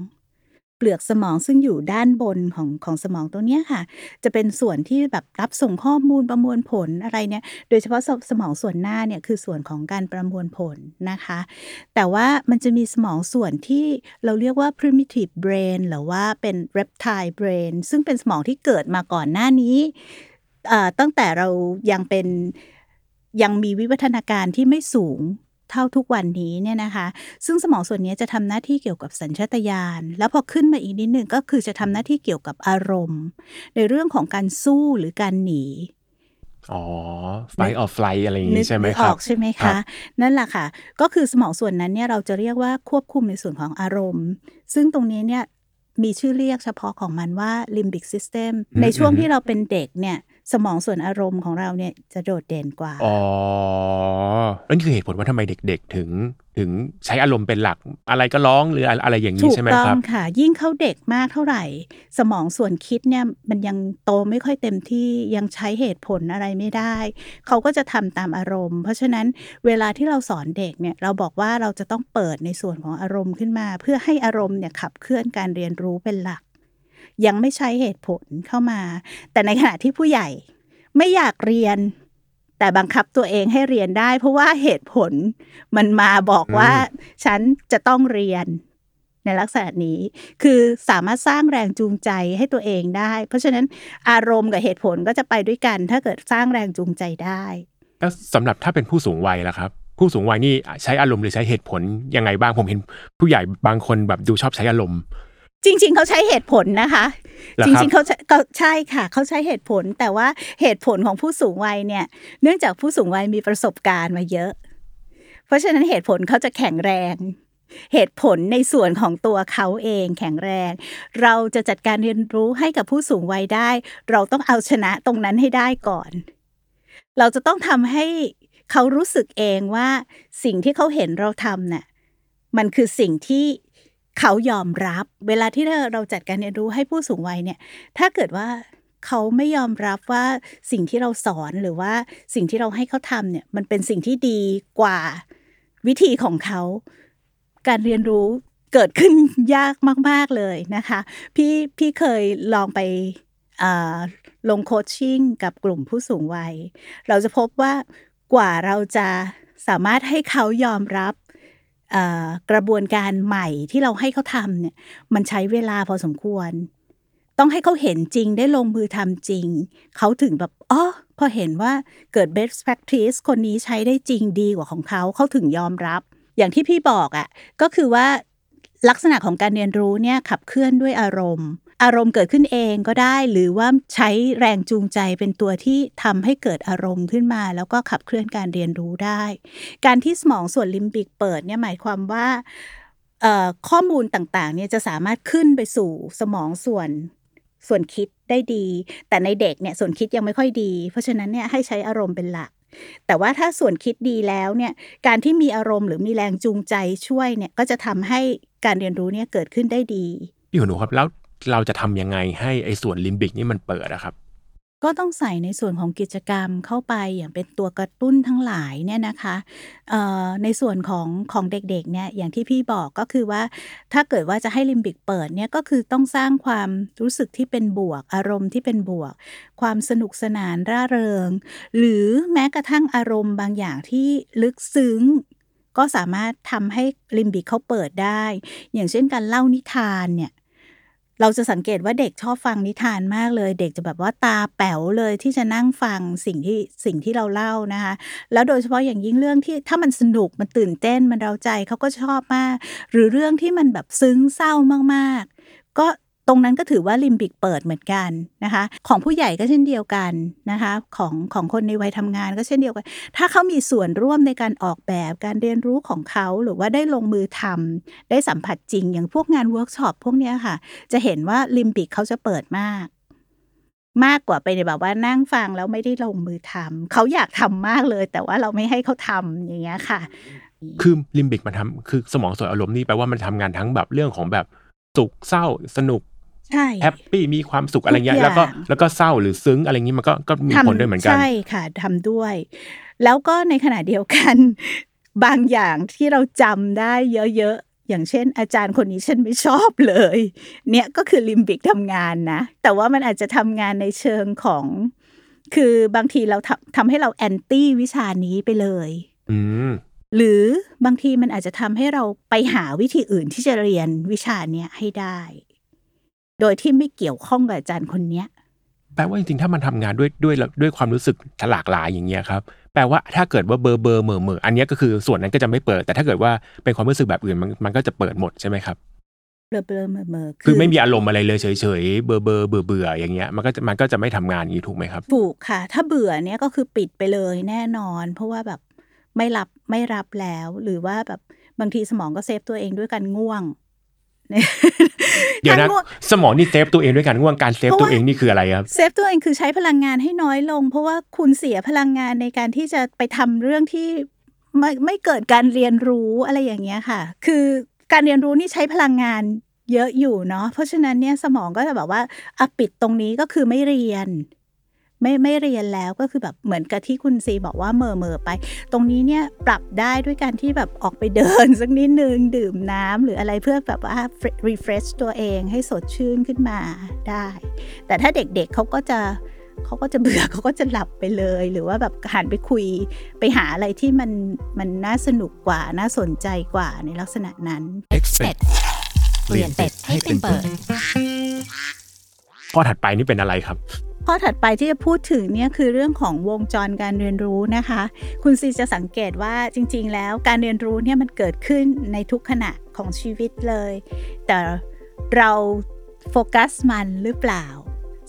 เปลือกสมองซึ่งอยู่ด้านบนของของสมองตัวเนี้ยค่ะ จะเป็นส่วนที่แบบรับส่งข้อมูลประมวลผลอะไรเนี่ยโดยเฉพาะสมองส่วนหน้าเนี่ยคือส่วนของการประมวลผลนะคะ แต่ว่ามันจะมีสมองส่วนที่เราเรียกว่า primitive brain หรือว่าเป็น reptile brain ซึ่งเป็นสมองที่เกิดมาก่อนหน้านี้ตั้งแต่เรายังเป็นยังมีวิวัฒนาการที่ไม่สูง เท่าทุกวันนี้เนี่ยนะคะ ซึ่งสมองส่วนนี้จะทำหน้าที่เกี่ยวกับสัญชาตญาณ แล้วพอขึ้นมาอีกนิดหนึ่งก็คือจะทำหน้าที่เกี่ยวกับอารมณ์ ในเรื่องของการสู้หรือการหนีอ๋อ fight or flight อะไรอย่างนึงี้กใช่ไหมนึกคอรัอบกใช่ไหมครัคะบนั่นแหละค่ะ ก็คือสมองส่วนนั้นเนี่ยเราจะเรียกว่าควบคุมในส่วนของอารมณ์ ซึ่งตรงนี้เนี่ยมีชื่อเรียกเฉพาะของมันว่า limbic system อืมในช่วงอืมที่เราเป็นเด็กเนี่ย สมองส่วนอารมณ์ของเราเนี่ยจะโดดเด่นกว่า อ๋อ นั่นคือเหตุผลว่าทำไมเด็กๆ ถึงถึงใช้อารมณ์เป็นหลัก อะไรก็ร้องหรืออะไรอย่างนี้ถูกใช่ไหมต้อคงรับค่ะ ยิ่งเขาเด็กมากเท่าไหร่ สมองส่วนคิดเนี่ยมันยังโตไม่ค่อยเต็มที่ยังใช้เหตุผลอะไรไม่ได้ เขาก็จะทำตามอารมณ์ เพราะฉะนั้นเวลาที่เราสอนเด็กเนี่ยเราบอกว่าเราจะต้องเปิดในส่วนของอารมณ์ขึ้นมา เพื่อให้อารมณ์เนี่ยขับเคลื่อนการเรียนรู้เป็นหลัก ยังไม่ใช้เหตุผลเข้ามา แต่ในขณะที่ผู้ใหญ่ไม่อยากเรียน แต่บังคับตัวเองให้เรียนได้ เพราะว่าเหตุผลมันมาบอกว่า ฉันจะต้องเรียนในลักษณะนี้คือสามารถสร้างแรงจูงใจให้ตัวเองได้ เพราะฉะนั้นอารมณ์กับเหตุผลก็จะไปด้วยกัน ถ้าเกิดสร้างแรงจูงใจได้ แล้วสำหรับถ้าเป็นผู้สูงวัยล่ะครับ ผู้สูงวัยนี่ใช้อารมณ์หรือใช้เหตุผลยังไงบ้างผมเห็น ผู้ใหญ่บางคนแบบดูชอบใช้อารมณ์ จริง ๆ เขาใช้เหตุผลนะคะเหรอจครับริงๆเขาใช้เขาใช่ค่ะ เขาใช้เหตุผล แต่ว่าเหตุผลของผู้สูงวัยเนี่ย เนื่องจากผู้สูงวัยมีประสบการณ์มาเยอะ เพราะฉะนั้นเหตุผลเขาจะแข็งแรงเหตุผลในส่วนของตัวเขาเองแข็งแรง เราจะจัดการเรียนรู้ให้กับผู้สูงวัยได้ เราต้องเอาชนะตรงนั้นให้ได้ก่อน เราจะต้องทำให้เขารู้สึกเองว่าสิ่งที่เขาเห็นเราทำน่ะมันคือสิ่งที่ เขายอมรับ เวลาที่เราจัดการเรียนรู้ให้ผู้สูงวัยเนี่ย ถ้าเกิดว่าเขาไม่ยอมรับว่าสิ่งที่เราสอนหรือว่าสิ่งที่เราให้เขาทำเนี่ย มันเป็นสิ่งที่ดีกว่าวิธีของเขา การเรียนรู้เกิดขึ้นยากมาก ๆ เลยนะคะ พี่พี่เคยลองไปลงโคชชิ่งกับกลุ่มผู้สูงวัย เราจะพบว่ากว่าเราจะสามารถให้เขายอมรับ กระบวนการใหม่ที่เราให้เขาทำเนี่ยมันใช้เวลาพอสมควร ต้องให้เขาเห็นจริงได้ลงมือทำจริง เขาถึงแบบอ๋อพอเห็นว่าเกิด best practice คนนี้ใช้ได้จริงดีกว่าของเขาเขาถึงยอมรับ อย่างที่พี่บอกอะ่ะก็คือว่าลักษณะของการเรียนรู้เนี่ยขับเคลื่อนด้วยอารมณ์ อารมณ์เกิดขึ้นเองก็ได้ หรือว่าใช้แรงจูงใจเป็นตัวที่ทำให้เกิดอารมณ์ขึ้นมา แล้วก็ขับเคลื่อนการเรียนรู้ได้ การที่สมองส่วนลิมบิกเปิดเนี่ยหมายความว่าข้อมูลต่างๆเนี่ยจะสามารถขึ้นไปสู่สมองส่วนส่วนคิดได้ดี แต่ในเด็กเนี่ยส่วนคิดยังไม่ค่อยดี เพราะฉะนั้นเนี่ยให้ใช้อารมณ์เป็นหลัก แต่ว่าถ้าส่วนคิดดีแล้วเนี่ยการที่มีอารมณ์หรือมีแรงจูงใจช่วยเนี่ยก็จะทำให้การเรียนรู้เนี่ยเกิดขึ้นได้ดีพี่หนูครับแล้ว เราจะทำยังไงให้ไอ้ส่วนลิมบิกนี่มันเปิดอะครับ ก็ต้องใส่ในส่วนของกิจกรรมเข้าไปอย่างเป็นตัวกระตุ้นทั้งหลายเนี่ยนะคะในส่วนของของเด็กๆเนี่ยอย่างที่พี่บอกก็คือว่า ถ้าเกิดว่าจะให้ลิมบิกเปิดเนี่ยก็คือต้องสร้างความรู้สึกที่เป็นบวก อารมณ์ที่เป็นบวก ความสนุกสนานร่าเริง หรือแม้กระทั่งอารมณ์บางอย่างที่ลึกซึ้งก็สามารถทำให้ลิมบิกเขาเปิดได้ อย่างเช่นการเล่านิทานเนี่ย เราจะสังเกตว่าเด็กชอบฟังนิทานมากเลย เด็กจะแบบว่าตาแป๋วเลยที่จะนั่งฟังสิ่งที่สิ่งที่เราเล่านะคะ แล้วโดยเฉพาะอย่างยิ่งเรื่องที่ถ้ามันสนุกมันตื่นเต้นมันเราใจเขาก็ชอบมาก หรือเรื่องที่มันแบบซึ้งเศร้ามากๆ ก็ ตรงนั้นก็ถือว่าลิมบิกเปิดเหมือนกันนะคะ ของผู้ใหญ่ก็เช่นเดียวกันนะคะของของคนในวัยทำงานก็เช่นเดียวกัน ถ้าเขามีส่วนร่วมในการออกแบบการเรียนรู้ของเขาหรือว่าได้ลงมือทำได้สัมผัสจริงอย่างพวกงานเวิร์กช็อปพวกนี้ค่ะ จะเห็นว่าลิมบิกเขาจะเปิดมาก มากกว่าไปในแบบว่านั่งฟังแล้วไม่ได้ลงมือทำเขาอยากทำมากเลย แต่ว่าเราไม่ให้เขาทำอย่างเงี้ยค่ะ คือลิมบิกมันทำคือสมองส่วนอารมณ์นี่แปลว่ามันทำงานทั้งแบบเรื่องของแบบสุขเศร้าสนุก happy มีความสุขอะไรเงี้ยทุกอย่างแล้วก็แล้วก็เศร้าหรือซึ้งอะไรเงี้มันก็ก็มีผลด้วยเหมือนกัน ใช่ค่ะทำด้วย แล้วก็ในขณะเดียวกัน บางอย่างที่เราจำได้เยอะๆ อย่างเช่น อาจารย์คนนี้ฉันไม่ชอบเลย เนี่ยก็คือลิมบิกทำงานนะ แต่ว่ามันอาจจะทำงานในเชิงของ คือบางทีเราทำทำให้เราแอนตี้วิชานี้ไปเลยอืมหรือบางทีมันอาจจะทำให้เราไปหาวิธีอื่นที่จะเรียนวิชาเนี้ยให้ได้ โดยที่ไม่เกี่ยวข้องกับอาจารย์คนเนี้ยแปลว่าจริงๆ ถ้ามันทำงานด้วยด้วยด้วยความรู้สึกหลากหลายอย่างเงี้ยครับ แปลว่าถ้าเกิดว่าเบอร์เบอร์เหม่อเหม่ออันนี้ก็คือส่วนนั้นก็จะไม่เปิด แต่ถ้าเกิดว่าเป็นความรู้สึกแบบอื่นมันมันก็จะเปิดหมดใช่ไหมครับเบลอเบลอเหม่อเหม่อคือไม่มีอารมณ์อะไรเลยเฉยๆเบอร์เบอร์เบื่อเบื่ออย่างเงี้ยมันก็จะมันก็จะไม่ทำงานอย่างนี้ถูกไหมครับถูกค่ะ ถ้าเบื่อเนี่ยก็คือปิดไปเลยแน่นอน เพราะว่าแบบไม่รับไม่รับแล้ว หรือว่าแบบบางทีสมองก็ save ตัวเองด้วยการง่วง เดี๋ยวนะถ้าง่วงสมองนี่ save ตัวเองด้วยการง่วงการ save ตัวเองนี่คืออะไรครับเซ save ตัวเองคือใช้พลังงานให้น้อยลง เพราะว่าคุณเสียพลังงานในการที่จะไปทำเรื่องที่ไม่ไม่เกิดการเรียนรู้อะไรอย่างเงี้ยค่ะ คือการเรียนรู้นี่ใช้พลังงานเยอะอยู่เนาะเพราะฉะนั้นเนี่ยสมองก็จะแบบว่าอะปิดตรงนี้ก็คือไม่เรียน ไม่ไม่เรียนแล้วก็คือแบบเหมือนกับที่คุณซีบอกว่าเหม่อเหม่อไป ตรงนี้เนี่ยปรับได้ด้วยการที่แบบออกไปเดินสักนิดนึงดื่มน้ำหรืออะไรเพื่อแบบว่า refresh ตัวเองให้สดชื่นขึ้นมาได้ แต่ถ้าเด็กๆเขาก็จะเขาก็จะเบื่อเขาก็จะหลับไปเลย หรือว่าแบบหันไปคุยไปหาอะไรที่มันมันน่าสนุกกว่าน่าสนใจกว่าในลักษณะนั้น Expect เปลี่ยนเป็ดให้เป็นเปิด ข้อถัดไปนี่เป็นอะไรครับ ข้อถัดไปที่จะพูดถึงเนี่ยคือเรื่องของวงจรการเรียนรู้นะคะ คุณซีจะสังเกตว่าจริง ๆ แล้วการเรียนรู้เนี่ยมันเกิดขึ้นในทุกขณะของชีวิตเลย แต่เราโฟกัสมันหรือเปล่า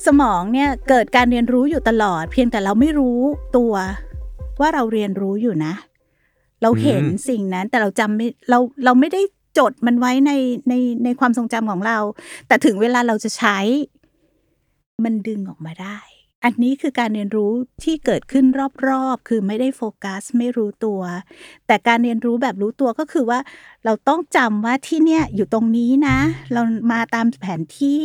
สมองเนี่ยเกิดการเรียนรู้อยู่ตลอด เพียงแต่เราไม่รู้ตัวว่าเราเรียนรู้อยู่นะ เราเห็นสิ่งนั้นแต่เราจำไม่เราเราไม่ได้จดมันไว้ในในในความทรงจำของเรา แต่ถึงเวลาเราจะใช้ มันดึงออกมาได้ อันนี้คือการเรียนรู้ที่เกิดขึ้นรอบๆ คือไม่ได้โฟกัส ไม่รู้ตัว แต่การเรียนรู้แบบรู้ตัวก็คือว่า เราต้องจำว่าที่เนี่ยอยู่ตรงนี้นะ เรามาตามแผนที่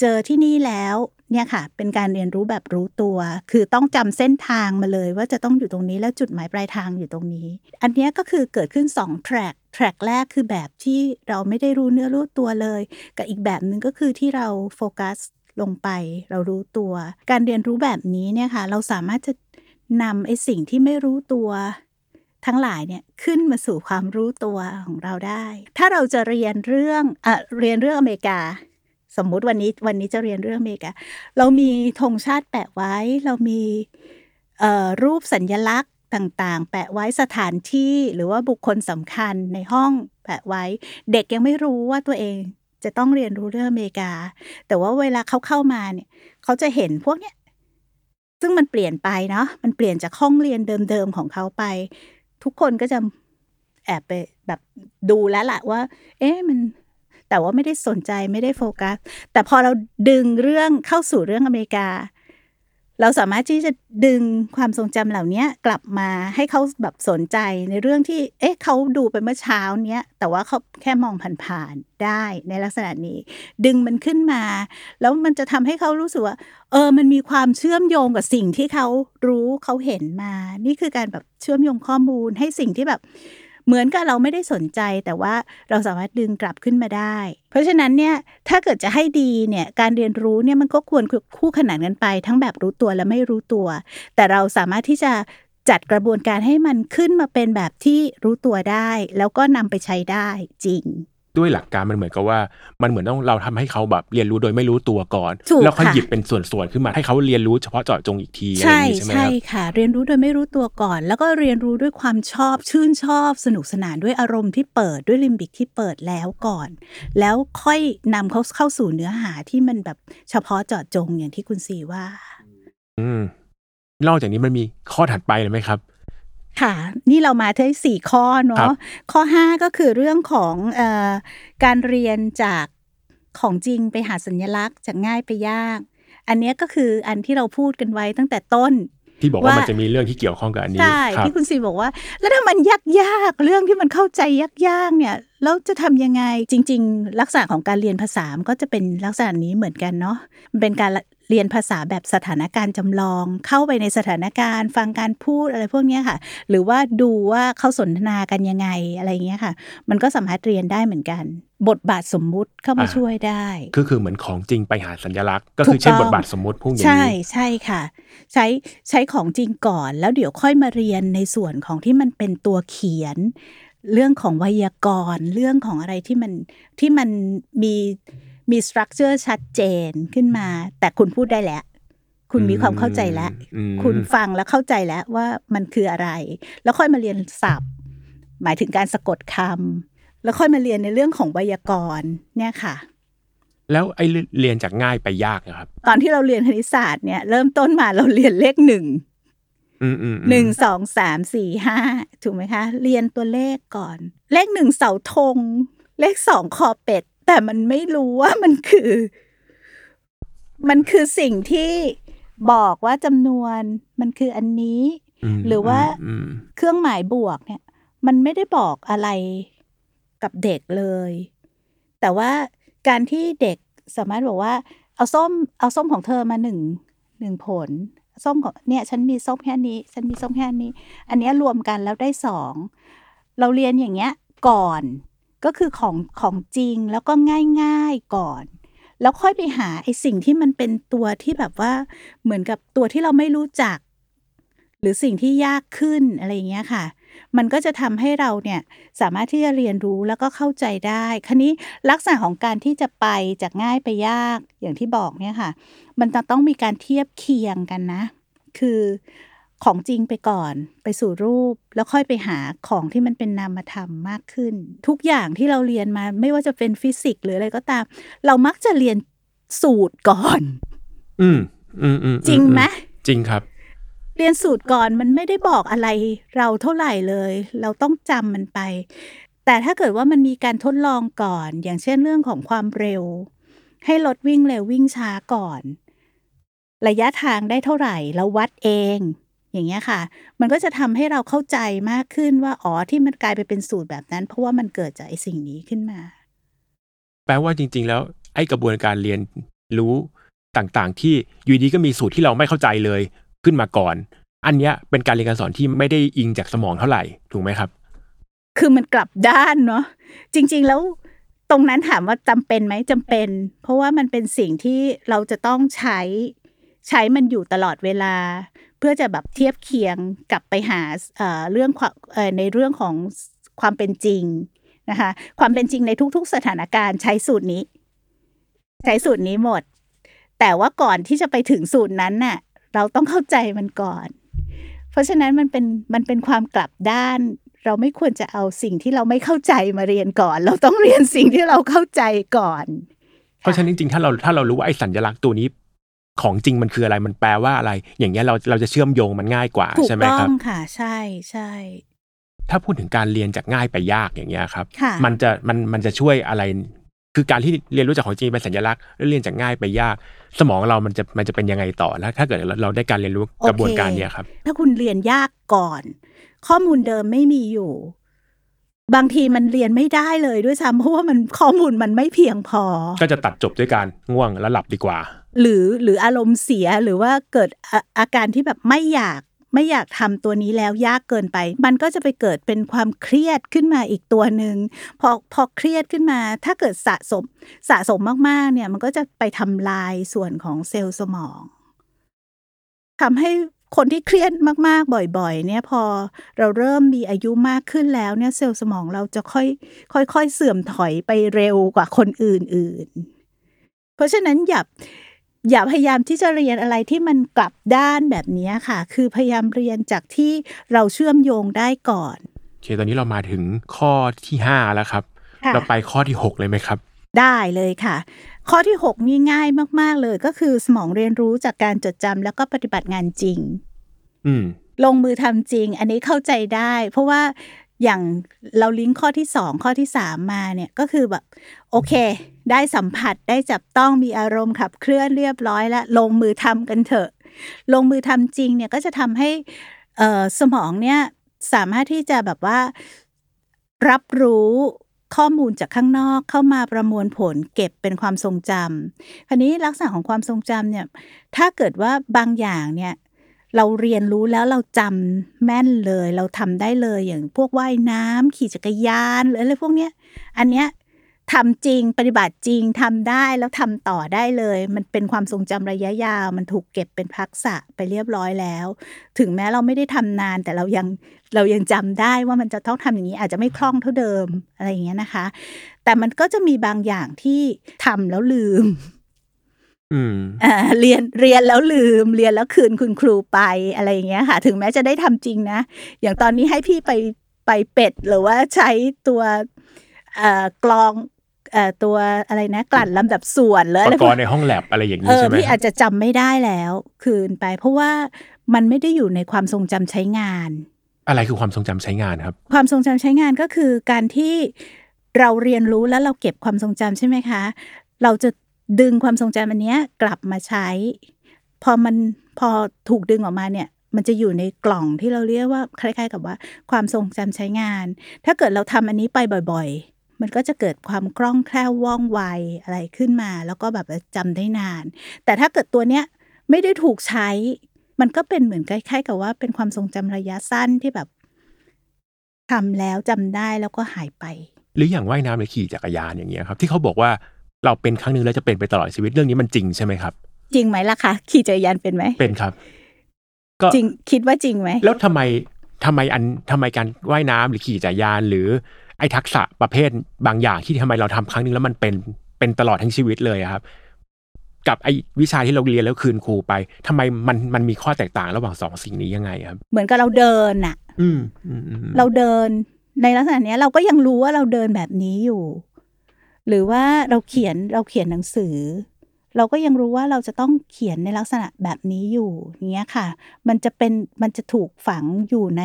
เจอที่นี่แล้วเนี่ยค่ะ เป็นการเรียนรู้แบบรู้ตัว คือต้องจำเส้นทางมาเลยว่าจะต้องอยู่ตรงนี้แล้วจุดหมายปลายทางอยู่ตรงนี้ อันนี้ก็คือเกิดขึ้น2 track track แรกคือแบบที่เราไม่ได้รู้เนื้อรู้ตัวเลย กับอีกแบบหนึ่งก็คือที่เราโฟกัส ลงไป เรารู้ตัว การเรียนรู้แบบนี้เนี่ยค่ะ เราสามารถจะนำไอ้สิ่งที่ไม่รู้ตัว ทั้งหลายเนี่ยขึ้นมาสู่ความรู้ตัวของเราได้ ถ้าเราจะเรียนเรื่องเอ่อเรียนเรื่องอเมริกา สมมุติวันนี้วันนี้จะเรียนเรื่องอเมริกา เรามีธงชาติแปะไว้ เรามีเอ่อรูปสัญญลักษณ์ต่างๆ แปะไว้สถานที่หรือว่าบุคคลสำคัญในห้องแปะไว้ เด็กยังไม่รู้ว่าตัวเอง จะต้องเรียนรู้เรื่องอเมริกา แต่ว่าเวลาเขาเข้ามาเนี่ย เขาจะเห็นพวกเนี้ยซึ่งมันเปลี่ยนไปเนาะมันเปลี่ยนจากห้องเรียนเดิมๆของเขาไป ทุกคนก็จะแอบไปแบบดูแล้วละว่า เอ๊ะมันแต่ว่าไม่ได้สนใจไม่ได้โฟกัส แต่พอเราดึงเรื่องเข้าสู่เรื่องอเมริกา เราสามารถที่จะดึงความทรงจำเหล่านี้กลับมาให้เขาแบบสนใจในเรื่องที่ เอ๊ะเขาดูไปเมื่อเช้าเนี้ยแต่ว่าเขาแค่มองผ่านๆได้ในลักษณะนี้ ดึงมันขึ้นมา แล้วมันจะทำให้เขารู้สึกว่า เออ มันมีความเชื่อมโยงกับสิ่งที่เขารู้เขาเห็นมา นี่คือการแบบเชื่อมโยงข้อมูลให้สิ่งที่แบบ เหมือนกับเราไม่ได้สนใจแต่ว่าเราสามารถดึงกลับขึ้นมาได้ เพราะฉะนั้นเนี่ยถ้าเกิดจะให้ดีเนี่ยการเรียนรู้เนี่ยมันก็ควรคู่ขนานกันไป ทั้งแบบรู้ตัวและไม่รู้ตัว แต่เราสามารถที่จะจัดกระบวนการให้มันขึ้นมาเป็นแบบที่รู้ตัวได้ แล้วก็นำไปใช้ได้จริง ด้วยหลักการมันเหมือนกับว่า มันเหมือนต้องเราทำให้เขาแบบเรียนรู้โดยไม่รู้ตัวก่อนถูกแล้วค่อยค่ะหยิบเป็นส่วนๆขึ้นมาให้เขาเรียนรู้เฉพาะเจาะจงอีกทีอะไรอใช่ย่างนี้ใช่ไหมคใช่รับค่ะ เรียนรู้โดยไม่รู้ตัวก่อน แล้วก็เรียนรู้ด้วยความชอบชื่นชอบ สนุกสนานด้วยอารมณ์ที่เปิดด้วยลิมบิกที่เปิดแล้วก่อน แล้วค่อยนำเขาเข้าสู่เนื้อหาที่มันแบบเฉพาะเจาะจงอย่างที่คุณสีว่า อืมนอกจากนี้มันมีข้อถัดไปเลยไหมครับ ค่ะนี่เรามาที่สี่ข้อครัเนาะบข้อ5ก็คือเรื่องของเออการเรียนจากของจริงไปหาสัญลักษณ์จากง่ายไปยาก อันเนี้ยก็คืออันที่เราพูดกันไว้ตั้งแต่ต้นที่บอกว่าว่ามัมันจะมีเรื่องที่เกี่ยวข้องกับอันนี้ใช่ครับที่คุณซีบอกว่า แล้วถ้ามันยากยากๆเรื่องที่มันเข้าใจยากยากๆเนี่ยแล้วจะทำยังไงจริง ๆ ลักษณะของการเรียนภาษามันก็จะเป็นลักษณะนี้เหมือนกันเนาะมันเป็นการ เรียนภาษาแบบสถานการณ์จำลอง เข้าไปในสถานการณ์ ฟังการพูดอะไรพวกเนี้ยค่ะ หรือว่าดูว่าเขาสนทนากันยังไงอะไรเงี้ยค่ะ มันก็สามารถเรียนได้เหมือนกัน บทบาทสมมุติเข้ามาอ่าช่วยได้ ก็คือเหมือนของจริงไปหาสัญลักษณ์ ก็คือเช่นถูกต้องบทบาทสมมติพวกอย่างใช่นี้ใช่ค่ะ ใช้ใช้ของจริงก่อน แล้วเดี๋ยวค่อยมาเรียนในส่วนของที่มันเป็นตัวเขียน เรื่องของไวยากรณ์ เรื่องของอะไรที่มันที่มันมี มีสตรัคเจอร์ชัดเจนขึ้นมา แต่คุณพูดได้แล้ว คุณมีความเข้าใจแล้วอืมคุณฟังแล้วเข้าใจแล้วว่ามันคืออะไร แล้วค่อยมาเรียนศัพท์ หมายถึงการสะกดคำแล้วค่อยมาเรียนในเรื่องของไวยากรณ์เนี่ยค่ะแล้วไอ้เรียนจากง่ายไปยากนะครับ ตอนที่เราเรียนคณิตศาสตร์เนี่ยเริ่มต้นมาเราเรียนเลขหนึ่งอืมอืมอืมหนึ่งสองสามสี่ห้าถูกไหมคะ เรียนตัวเลขก่อน เลขหนึ่งเสาธงเลขสองคอเป็ด แต่มันไม่รู้ว่ามันคือ มันคือสิ่งที่บอกว่าจำนวนมันคืออันนี้มหรือว่าอืมเครื่องหมายบวกเนี่ย มันไม่ได้บอกอะไรกับเด็กเลย แต่ว่าการที่เด็กสามารถบอกว่า เอาส้ม เอาส้มของเธอมาหนึ่งหนึ่งผล ส้มของเนี่ย ฉันมีส้มแค่นี้ ฉันมีส้มแค่นี้ อันเนี้ยรวมกันแล้วได้สองเราเรียนอย่างเงี้ย ก่อน ก็คือของของจริงแล้วก็ง่าย ๆก่อน แล้วค่อยไปหาไอ้สิ่งที่มันเป็นตัวที่แบบว่าเหมือนกับตัวที่เราไม่รู้จัก หรือสิ่งที่ยากขึ้นอะไรอย่างเงี้ยค่ะ มันก็จะทำให้เราเนี่ยสามารถที่จะเรียนรู้แล้วก็เข้าใจได้คราวนี้ลักษณะของการที่จะไปจากง่ายไปยากอย่างที่บอกเนี่ยค่ะ มันจะต้องมีการเทียบเคียงกันนะ คือ ของจริงไปก่อน ไปสู่รูป แล้วค่อยไปหาของที่มันเป็นนามธรรมมากขึ้น ทุกอย่างที่เราเรียนมาไม่ว่าจะเป็นฟิสิกส์หรืออะไรก็ตาม เรามักจะเรียนสูตรก่อน อืมอืมอืมจริงไหมจริงครับ เรียนสูตรก่อนมันไม่ได้บอกอะไรเราเท่าไหร่เลย เราต้องจำมันไป แต่ถ้าเกิดว่ามันมีการทดลองก่อน อย่างเช่นเรื่องของความเร็ว ให้รถวิ่งเร็ววิ่งช้าก่อน ระยะทางได้เท่าไหร่ เราวัดเอง อย่างเงี้ยค่ะ มันก็จะทำให้เราเข้าใจมากขึ้นว่าอ๋อที่มันกลายไปเป็นสูตรแบบนั้น เพราะว่ามันเกิดจากไอ้สิ่งนี้ขึ้นมา แปลว่าจริง ๆ แล้วไอ้กระบวนการเรียนรู้ต่างๆ ที่อยู่ดีก็มีสูตรที่เราไม่เข้าใจเลยขึ้นมาก่อน อันเนี้ยเป็นการเรียนการสอนที่ไม่ได้อิงจากสมองเท่าไหร่ถูกไหมครับ คือมันกลับด้านเนาะจริง ๆแล้วตรงนั้นถามว่าจำเป็นไหมจำเป็น เพราะว่ามันเป็นสิ่งที่เราจะต้องใช้ใช้มันอยู่ตลอดเวลาเพื่อจะแบบเทียบเคียงกลับไปหาเอ่อเรื่องเอ่อในเรื่องของความเป็นจริงนะคะความเป็นจริงในทุก ๆ สถานการณ์ใช้สูตรนี้ ใช้สูตรนี้หมด แต่ว่าก่อนที่จะไปถึงสูตรนั้นน่ะเราต้องเข้าใจมันก่อน เพราะฉะนั้นมันเป็นมันเป็นความกลับด้าน เราไม่ควรจะเอาสิ่งที่เราไม่เข้าใจมาเรียนก่อน เราต้องเรียนสิ่งที่เราเข้าใจก่อน เพราะฉะนั้นจริงๆถ้าเราถ้าเรารู้ว่าไอ้สัญลักษณ์ตัวนี้ ของจริงมันคืออะไรมันแปลว่าอะไร อย่างเงี้ยเราเราจะเชื่อมโยงมันง่ายกว่าถูกใช่ไหมต้อครับงค่ะ ใช่ใช่ถ้าพูดถึงการเรียนจากง่ายไปยากอย่างเงี้ยครับค่ะมันจะมันมันจะช่วยอะไร คือการที่เรียนรู้จากของจริงเป็นสัญลักษณ์แล้วเรียนจากง่ายไปยาก สมองเรามันจะมันจะเป็นยังไงต่อแล้ว ถ้าเกิดเราเราได้การเรียนรู้กระบวนการเนี้ยครับ ถ้าคุณเรียนยากก่อน ข้อมูลเดิมไม่มีอยู่ บางทีมันเรียนไม่ได้เลยด้วยซ้ำเพราะว่ามันข้อมูลมันไม่เพียงพอ ก็จะตัดจบด้วยการง่วงแล้วหลับดีกว่า หรือหรืออารมณ์เสียหรือว่าเกิดอาอาการที่แบบไม่อยากไม่อยากทำตัวนี้แล้วยากเกินไป มันก็จะไปเกิดเป็นความเครียดขึ้นมาอีกตัวหนึ่งพอพอเครียดขึ้นมา ถ้าเกิดสะสมสะสมมากๆเนี่ยมันก็จะไปทำลายส่วนของเซลล์สมอง ทำให้ คนที่เครียดมากๆ บ่อยๆ เนี่ยพอเราเริ่มมีอายุมากขึ้นแล้วเนี่ยเซลล์สมองเราจะค่อยค่อยๆเสื่อมถอยไปเร็วกว่าคนอื่นๆ เพราะฉะนั้นอย่าอย่าพยายามที่จะเรียนอะไรที่มันกลับด้านแบบนี้ค่ะ คือพยายามเรียนจากที่เราเชื่อมโยงได้ก่อนโอเคตอนนี้เรามาถึงข้อที่ 5 แล้วครับค่ะเราไปข้อที่ 6 เลยไหมครับ ได้เลยค่ะ ข้อที่ 6 นี่ง่ายมาก ๆ เลยก็คือสมองเรียนรู้จากการจดจำแล้วก็ปฏิบัติงานจริง อืมลงมือทำจริง อันนี้เข้าใจได้ เพราะว่าอย่างเราลิงก์ข้อที่สองข้อที่สามมาเนี่ยก็คือแบบ โอเค ได้สัมผัสได้จับต้องมีอารมณ์ขับเคลื่อนเรียบร้อยแล้ว ลงมือทำกันเถอะ ลงมือทำจริงเนี่ยก็จะทำให้เอ่อสมองเนี่ยสามารถที่จะแบบว่ารับรู้ ข้อมูลจากข้างนอกเข้ามาประมวลผลเก็บเป็นความทรงจำคราวนี้ลักษณะของความทรงจำเนี่ยถ้าเกิดว่าบางอย่างเนี่ยเราเรียนรู้แล้วเราจำแม่นเลย เราทำได้เลยอย่างพวกว่ายน้ำขี่จักรยานหรืออะไรพวกเนี้ยอันเนี้ย ทำจริงปฏิบัติจริงทำได้แล้วทำต่อได้เลย มันเป็นความทรงจำระยะยาว มันถูกเก็บเป็นทักษะไปเรียบร้อยแล้ว ถึงแม้เราไม่ได้ทำนานแต่เรายังเรายังจำได้ว่ามันจะต้องทำอย่างนี้อาจจะไม่คล่องเท่าเดิมอะไรอย่างเงี้ยนะคะ แต่มันก็จะมีบางอย่างที่ทำแล้วลืมอืมอ่าเรียนเรียนแล้วลืม เรียนแล้วคืนคุณครูไปอะไรอย่างเงี้ยค่ะ ถึงแม้จะได้ทำจริงนะ อย่างตอนนี้ให้พี่ไปไปเป็ดหรือว่าใช้ตัวเอ่อกลองเอ่อ ตัวอะไรนะกลั่นลำดับส่วนหรืออุอะปไรกพวรกณ์ในห้องแลบอะไรอย่างเอนี้อใช่ไหมพี่อาจจะจำไม่ได้แล้วคืนไป เพราะว่ามันไม่ได้อยู่ในความทรงจำใช้งาน อะไรคือความทรงจำใช้งานครับ ความทรงจำใช้งานก็คือการที่เราเรียนรู้แล้วเราเก็บความทรงจำใช่ไหมคะ เราจะดึงความทรงจำอันเนี้ยกลับมาใช้ พอมันพอถูกดึงออกมาเนี่ยมันจะอยู่ในกล่องที่เราเรียกว่าคล้าย ๆ กับว่าความทรงจำใช้งาน ถ้าเกิดเราทำอันนี้ไปบ่อยๆ มันก็จะเกิดความคล่องแคล่วว่องไวอะไรขึ้นมา แล้วก็แบบจำได้นาน แต่ถ้าเกิดตัวเนี้ยไม่ได้ถูกใช้ มันก็เป็นเหมือนคล้ายๆ กับว่าเป็นความทรงจำระยะสั้นที่แบบทำแล้วจำได้แล้วก็หายไป หรืออย่างว่ายน้ำหรือขี่จักรยานอย่างเงี้ยครับ ที่เขาบอกว่าเราเป็นครั้งหนึ่งแล้วจะเป็นไปตลอดชีวิตเรื่องนี้มันจริงใช่ไหมครับ จริงไหมล่ะคะขี่จักรยานเป็นไหมเป็นครับ ก็จริงคิดว่าจริงไหมแล้วทำไมทำไมอันทำไมการว่ายน้ำหรือขี่จักรยานหรือ ไอ้ทักษะประเภทบางอย่างที่ทำไมเราทำครั้งหนึ่งแล้วมันเป็นเป็นตลอดทั้งชีวิตเลยอะครับ กับไอ้วิชาที่เราเรียนแล้วคืนครูไปทำไมมันมันมีข้อแตกต่างระหว่างสองสิ่งนี้ยังไงครับ เหมือนกับเราเดินอะอืมอืมอืมเราเดินในลักษณะเนี้ยเราก็ยังรู้ว่าเราเดินแบบนี้อยู่ หรือว่าเราเขียนเราเขียนหนังสือ เราก็ยังรู้ว่าเราจะต้องเขียนในลักษณะแบบนี้อยู่อย่างเงี้ยค่ะ มันจะเป็นมันจะถูกฝังอยู่ใน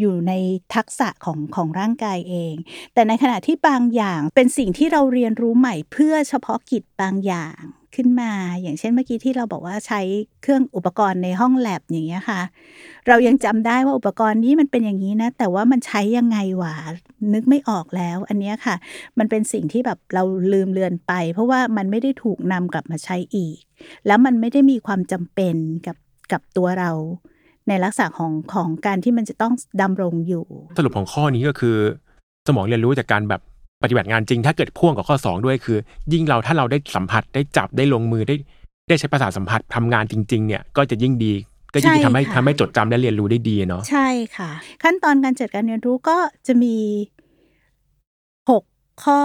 อยู่ในทักษะของของร่างกายเอง แต่ในขณะที่บางอย่างเป็นสิ่งที่เราเรียนรู้ใหม่เพื่อเฉพาะกิจบางอย่าง ขึ้นมา อย่างเช่นเมื่อกี้ที่เราบอกว่าใช้เครื่องอุปกรณ์ในห้องแลบอย่างเงี้ยค่ะ เรายังจำได้ว่าอุปกรณ์นี้มันเป็นอย่างนี้นะ แต่ว่ามันใช้ยังไงวะนึกไม่ออกแล้ว อันเนี้ยค่ะ มันเป็นสิ่งที่แบบเราลืมเลือนไป เพราะว่ามันไม่ได้ถูกนำกลับมาใช้อีก แล้วมันไม่ได้มีความจำเป็นกับกับตัวเราในลักษณะของของการที่มันจะต้องดำรงอยู่ สรุปของข้อนี้ก็คือ สมองเรียนรู้จากการแบบ ปฏิบัติงานจริง ถ้าเกิดพ่วงกับข้อ 2 ด้วยคือ ยิ่งเราถ้าเราได้สัมผัสได้จับได้ลงมือได้ได้ใช้ประสาทสัมผัสทำงานจริง ๆ เนี่ยก็จะยิ่งดีก็ยิ่งใช่ทำให้ค่ะทำให้จดจำและเรียนรู้ได้ดีเนาะใช่ค่ะ ขั้นตอนการจัดการเรียนรู้ก็จะมี 6 ข้อ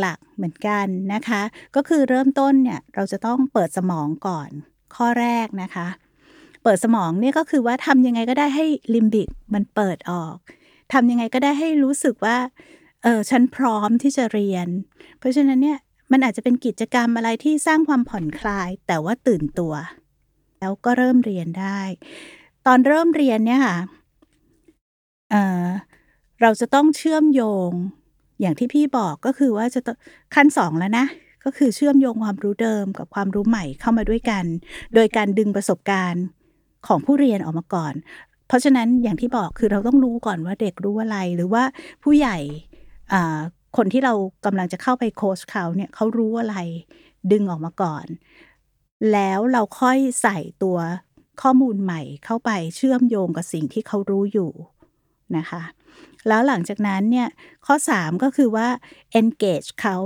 หลักๆเหมือนกันนะคะ ก็คือเริ่มต้นเนี่ยเราจะต้องเปิดสมองก่อน ข้อแรกนะคะ เปิดสมองเนี่ยก็คือว่าทำยังไงก็ได้ให้ลิมบิกมันเปิดออกทำยังไงก็ได้ให้รู้สึกว่า เออฉันพร้อมที่จะเรียน เพราะฉะนั้นเนี่ยมันอาจจะเป็นกิจกรรมอะไรที่สร้างความผ่อนคลาย แต่ว่าตื่นตัว แล้วก็เริ่มเรียนได้ ตอนเริ่มเรียนเนี่ยค่ะเออเราจะต้องเชื่อมโยง อย่างที่พี่บอกก็คือว่าจะต้องขั้นสองแล้วนะ ก็คือเชื่อมโยงความรู้เดิมกับความรู้ใหม่เข้ามาด้วยกัน โดยการดึงประสบการณ์ของผู้เรียนออกมาก่อน เพราะฉะนั้นอย่างที่บอกคือเราต้องรู้ก่อนว่าเด็กรู้อะไรหรือว่าผู้ใหญ่ คนที่เรากำลังจะเข้าไปโค้ชเขาเนี่ยเขารู้อะไรดึงออกมาก่อน แล้วเราค่อยใส่ตัวข้อมูลใหม่เข้าไปเชื่อมโยงกับสิ่งที่เขารู้อยู่นะคะ แล้วหลังจากนั้นเนี่ยข้อ 3 ก็คือว่า engage เขา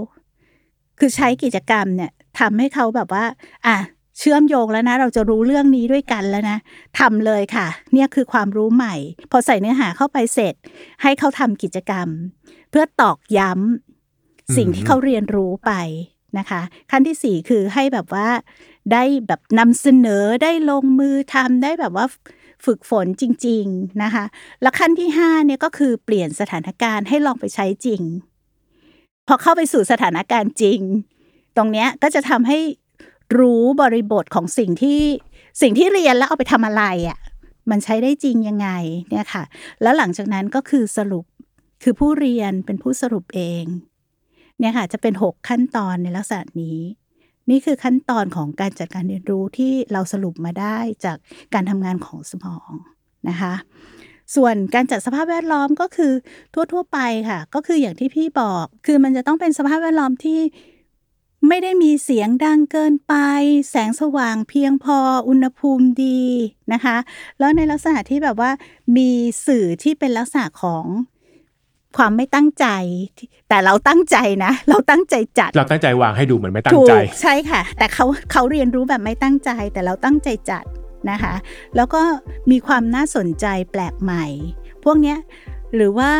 คือใช้กิจกรรมเนี่ยทำให้เขาแบบว่า อะ เชื่อมโยงแล้วนะ เราจะรู้เรื่องนี้ด้วยกันแล้วนะทำเลยค่ะ เนี่ยคือความรู้ใหม่ พอใส่เนื้อหาเข้าไปเสร็จ ให้เขาทำกิจกรรม เพื่อตอกย้ำสิ่งที่เขาเรียนรู้ไปนะคะ ขั้นที่สี่คือให้แบบว่าได้แบบนำเสนอได้ลงมือทำได้แบบว่าฝึกฝนจริง ๆนะคะ แล้วขั้นที่ห้าเนี่ยก็คือเปลี่ยนสถานการณ์ให้ลองไปใช้จริง พอเข้าไปสู่สถานการณ์จริง ตรงเนี้ยก็จะทำให้ รู้บริบทของสิ่งที่สิ่งที่เรียนแล้วเอาไปทำอะไรอะ่ะมันใช้ได้จริงยังไงเนี่ยค่ะ แล้วหลังจากนั้นก็คือสรุปคือผู้เรียนเป็นผู้สรุปเองเนี่ยค่ะจะเป็น 6 ขั้นตอนในลักษณะนี้ นี่คือขั้นตอนของการจัดการเรียนรู้ที่เราสรุปมาได้จากการทำงานของสมองนะคะ ส่วนการจัดสภาพแวดล้อมก็คือทั่ว ๆ ไปค่ะ ก็คืออย่างที่พี่บอกคือมันจะต้องเป็นสภาพแวดล้อมที่ ไม่ได้มีเสียงดังเกินไป แสงสว่างเพียงพออุณหภูมิดีนะคะ แล้วในลักษณะที่แบบว่ามีสื่อที่เป็นลักษณะของความไม่ตั้งใจ แต่เราตั้งใจนะ เราตั้งใจจัด เราตั้งใจวางให้ดูเหมือนไม่ตั้งถูใจกใถูกใช่ค่ะ แต่เขาเขาเรียนรู้แบบไม่ตั้งใจ แต่เราตั้งใจจัดนะคะ แล้วก็มีความน่าสนใจแปลกใหม่ พวกเนี้ยหรือว่า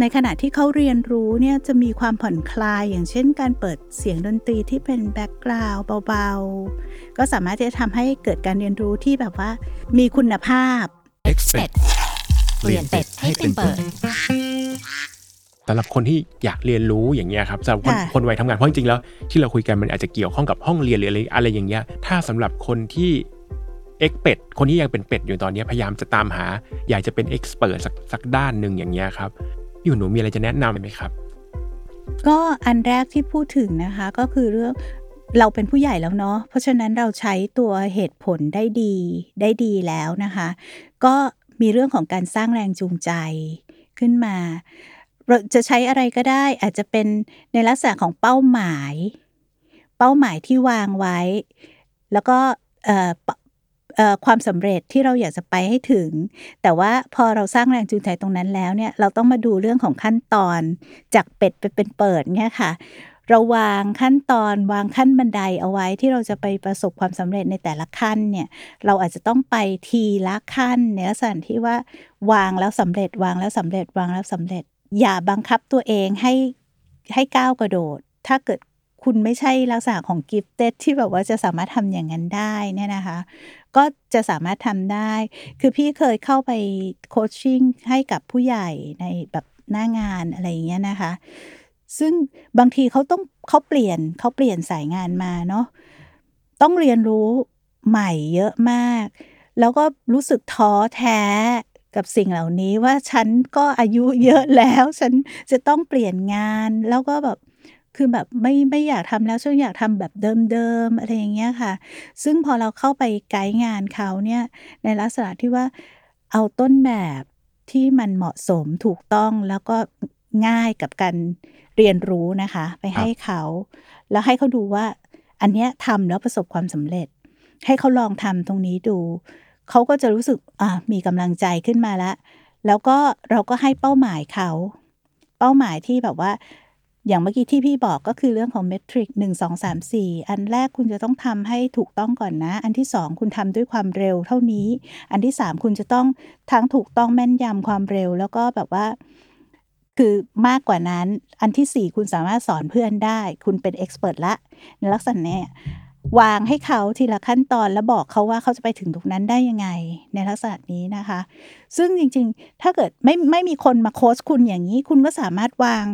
ในขณะที่เขาเรียนรู้เนี่ยจะมีความผ่อนคลายอย่างเช่นการเปิดเสียงดนตรีที่เป็น background เบาๆ ก็สามารถที่จะทำให้เกิดการเรียนรู้ที่แบบว่า มีคุณภาพเป็ดเปลี่ยนเป็ดให้เป็นเปิดสำหรับคนที่อยากเรียนรู้อย่างเงี้ยครับสำหรับคนค่ะ คนวัยทำงานเพราะจริงๆแล้วที่เราคุยกันมันอาจจะเกี่ยวข้องกับห้องเรียนหรืออะไรอะไรอย่างเงี้ยถ้าสำหรับคนที่เอ็กเป็ดคนที่ยังเป็นเป็ดอยู่ตอนเนี้ยพยายามจะตามหา อยากจะเป็นเอ็กซ์เปิดสักสักด้านหนึ่งอย่างเงี้ยครับ อยู่หนูมีอะไรจะแนะนำไหมครับ ก็อันแรกที่พูดถึงนะคะก็คือเรื่องเราเป็นผู้ใหญ่แล้วเนาะเพราะฉะนั้นเราใช้ตัวเหตุผลได้ดีได้ดีแล้วนะคะ ก็มีเรื่องของการสร้างแรงจูงใจขึ้นมาเราจะใช้อะไรก็ได้อาจจะเป็นในลักษณะของเป้าหมาย เป้าหมายที่วางไว้ แล้วก็เอ่อ ความสำเร็จที่เราอยากจะไปให้ถึง แต่ว่าพอเราสร้างแรงจูงใจตรงนั้นแล้วเนี่ยเราต้องมาดูเรื่องของขั้นตอน จากเป็ดไปเป็นเปิดเนี่ยค่ะเราวางขั้นตอนวางขั้นบันไดเอาไว้ที่เราจะไปประสบความสำเร็จในแต่ละขั้นเนี่ยเราอาจจะต้องไปทีละขั้นในลักษณะที่ว่าวางแล้วสำเร็จวางแล้วสำเร็จวางแล้วสำเร็จ อย่าบังคับตัวเองให้ให้ก้าวกระโดด ถ้าเกิด คุณไม่ใช่ลักษณะของกิฟเต็ดที่แบบว่าจะสามารถทำอย่างนั้นได้เนี่ยนะคะ ก็จะสามารถทำได้ คือพี่เคยเข้าไปโคชชิ่งให้กับผู้ใหญ่ในแบบหน้างานอะไรอย่างเงี้ยนะคะ ซึ่งบางทีเขาต้องเขาเปลี่ยนเขาเปลี่ยนสายงานมาเนาะต้องเรียนรู้ใหม่เยอะมาก แล้วก็รู้สึกท้อแท้กับสิ่งเหล่านี้ว่าฉันก็อายุเยอะแล้ว ฉันจะต้องเปลี่ยนงานแล้วก็แบบ คือแบบไม่ไม่อยากทำแล้วฉันอยากทำแบบเดิมๆอะไรอย่างเงี้ยค่ะ ซึ่งพอเราเข้าไปไกด์งานเขาเนี่ยในลักษณะที่ว่าเอาต้นแบบที่มันเหมาะสมถูกต้องแล้วก็ง่ายกับการเรียนรู้นะคะ ไปให้เขา แล้วให้เขาดูว่า อันเนี้ยทำแล้วประสบความสำเร็จ ให้เขาลองทำตรงนี้ดู เขาก็จะรู้สึกอ่ามีกำลังใจขึ้นมาแล้วแล้วก็เราก็ให้เป้าหมายเขา เป้าหมายที่แบบว่า อย่างเมื่อกี้ที่พี่บอกก็คือเรื่องของเมทริกหนึ่งสองสามสี่อันแรกคุณจะต้องทำให้ถูกต้องก่อนนะ อันที่สองคุณทำด้วยความเร็วเท่านี้ อันที่สามคุณจะต้องทั้งถูกต้องแม่นยำความเร็ว แล้วก็แบบว่า คือมากกว่านั้น อันที่สี่คุณสามารถสอนเพื่อนได้ คุณเป็นเอ็กซ์เพรสละ ในลักษณะเนี้ยวางให้เขาทีละขั้นตอนแล้วบอกเขาว่าเขาจะไปถึงตรงนั้นได้ยังไง ในลักษณะนี้นะคะ ซึ่งจริงๆ ถ้าเกิดไม่ไม่มีคนมาโค้ชคุณอย่างนี้ คุณก็สามารถวาง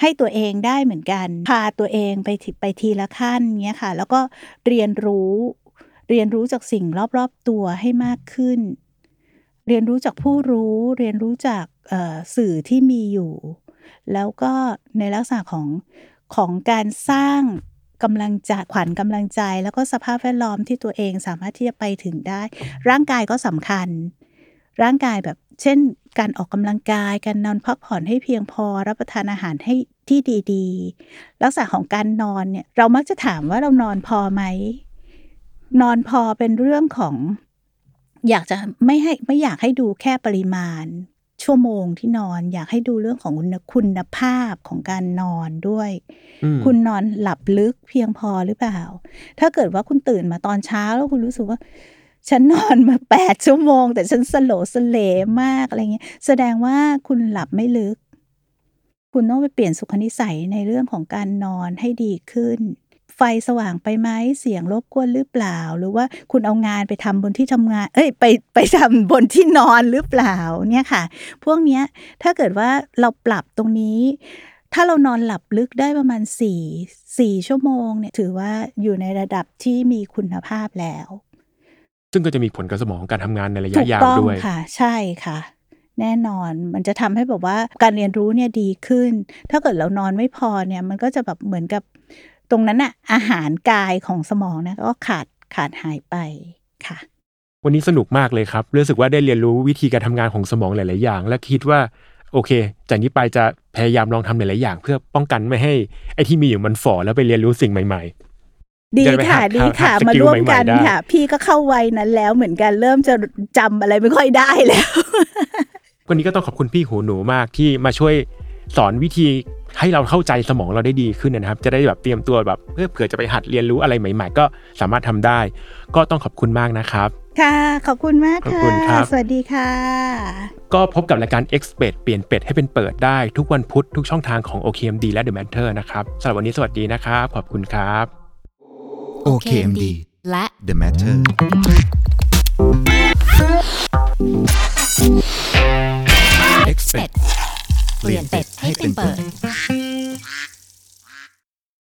ให้ตัวเองได้เหมือนกัน พาตัวเองไปไปทีละขั้นเงี้ยค่ะ แล้วก็เรียนรู้เรียนรู้จากสิ่งรอบๆตัวให้มากขึ้น เรียนรู้จากผู้รู้ เรียนรู้จากสื่อที่มีอยู่ แล้วก็ในลักษณะของของการสร้างกำลังใจขวัญกำลังใจ แล้วก็สภาพแวดล้อมที่ตัวเองสามารถที่จะไปถึงได้ ร่างกายก็สำคัญ ร่างกายแบบ เช่น การออกกำลังกาย การนอนพักผ่อนให้เพียงพอ รับประทานอาหารให้ที่ดีๆ ลักษณะของการนอนเนี่ย เรามักจะถามว่าเรานอนพอไหม นอนพอเป็นเรื่องของ อยากจะไม่ให้ไม่อยากให้ดูแค่ปริมาณชชั่วโมงที่นอน อยากให้ดูเรื่องของคุณคุณภาพของการนอนด้วยอืมคุณนอนหลับลึกเพียงพอหรือเปล่า ถ้าเกิดว่าคุณตื่นมาตอนเช้าแล้วคุณรู้สึกว่า ฉันนอนมาแปดชั่วโมง แต่ฉันสโลสเลมากอะไรเงี้ยแสดงว่าคุณหลับไม่ลึก คุณต้องไปเปลี่ยนสุขนิสัยในเรื่องของการนอนให้ดีขึ้น ไฟสว่างไปไหมเสียงรบกวนหรือเปล่า หรือว่าคุณเอางานไปทำบนที่ทำงาน เอ้ยไปไปทำบนที่นอนหรือเปล่าเนี่ยค่ะ พวกเนี้ยถ้าเกิดว่าเราปรับตรงนี้ถ้าเรานอนหลับลึกได้ประมาณสี่สี่ชั่วโมงเนี่ยถือว่าอยู่ในระดับที่มีคุณภาพแล้ว ซึ่งก็จะมีผลกับสมองการทำงานในระยะถูกยาวต้องด้วยค่ะ ใช่ค่ะ แน่นอนมันจะทำให้แบบว่าการเรียนรู้เนี่ยดีขึ้น ถ้าเกิดเรานอนไม่พอเนี่ยมันก็จะแบบเหมือนกับตรงนั้นอะอาหารกายของสมองนะก็ขาดขาดหายไปค่ะ วันนี้สนุกมากเลยครับรู้สึกว่าได้เรียนรู้วิธีการทำงานของสมองหลาย ๆ อย่าง และคิดว่าโอเค จากนี้ไปจะพยายามลองทำหลาย ๆ อย่าง เพื่อป้องกันไม่ให้ไอ้ที่มีอยู่มันฝ่อแล้วไปเรียนรู้สิ่งใหม่ ดีจะไปค่ะหาดีค่ะหาสกิลมาร่วมกันใหม่ๆได้ค่ะ พี่ก็เข้าวัยนั้นแล้วเหมือนกันเริ่มจะจำอะไรไม่ค่อยได้แล้วๆวันนี้ก็ต้องขอบคุณพี่หูหนูมากที่มาช่วยสอนวิธีให้เราเข้าใจสมองเราได้ดีขึ้นนะครับ จะได้แบบเตรียมตัวแบบเพื่อเผื่อจะไปหัดเรียนรู้อะไรใหม่ ๆ ก็สามารถทำได้ ก็ต้องขอบคุณมากนะครับค่ะ ขอบคุณมากขอบค่ะคุณครับสวัสดีค่ะ ก็พบกับรายการ X เป็ดเปลี่ยนเป็ดให้เป็นเปิดได้ทุกวันพุธทุกช่องทางของ OKMD และ The Matter นะครับสำหรับวันนี้สวัสดีนะครับ ขอบคุณครับ OKMD และ The Matter เปลี่ยนเป็ดให้เป็นเปิด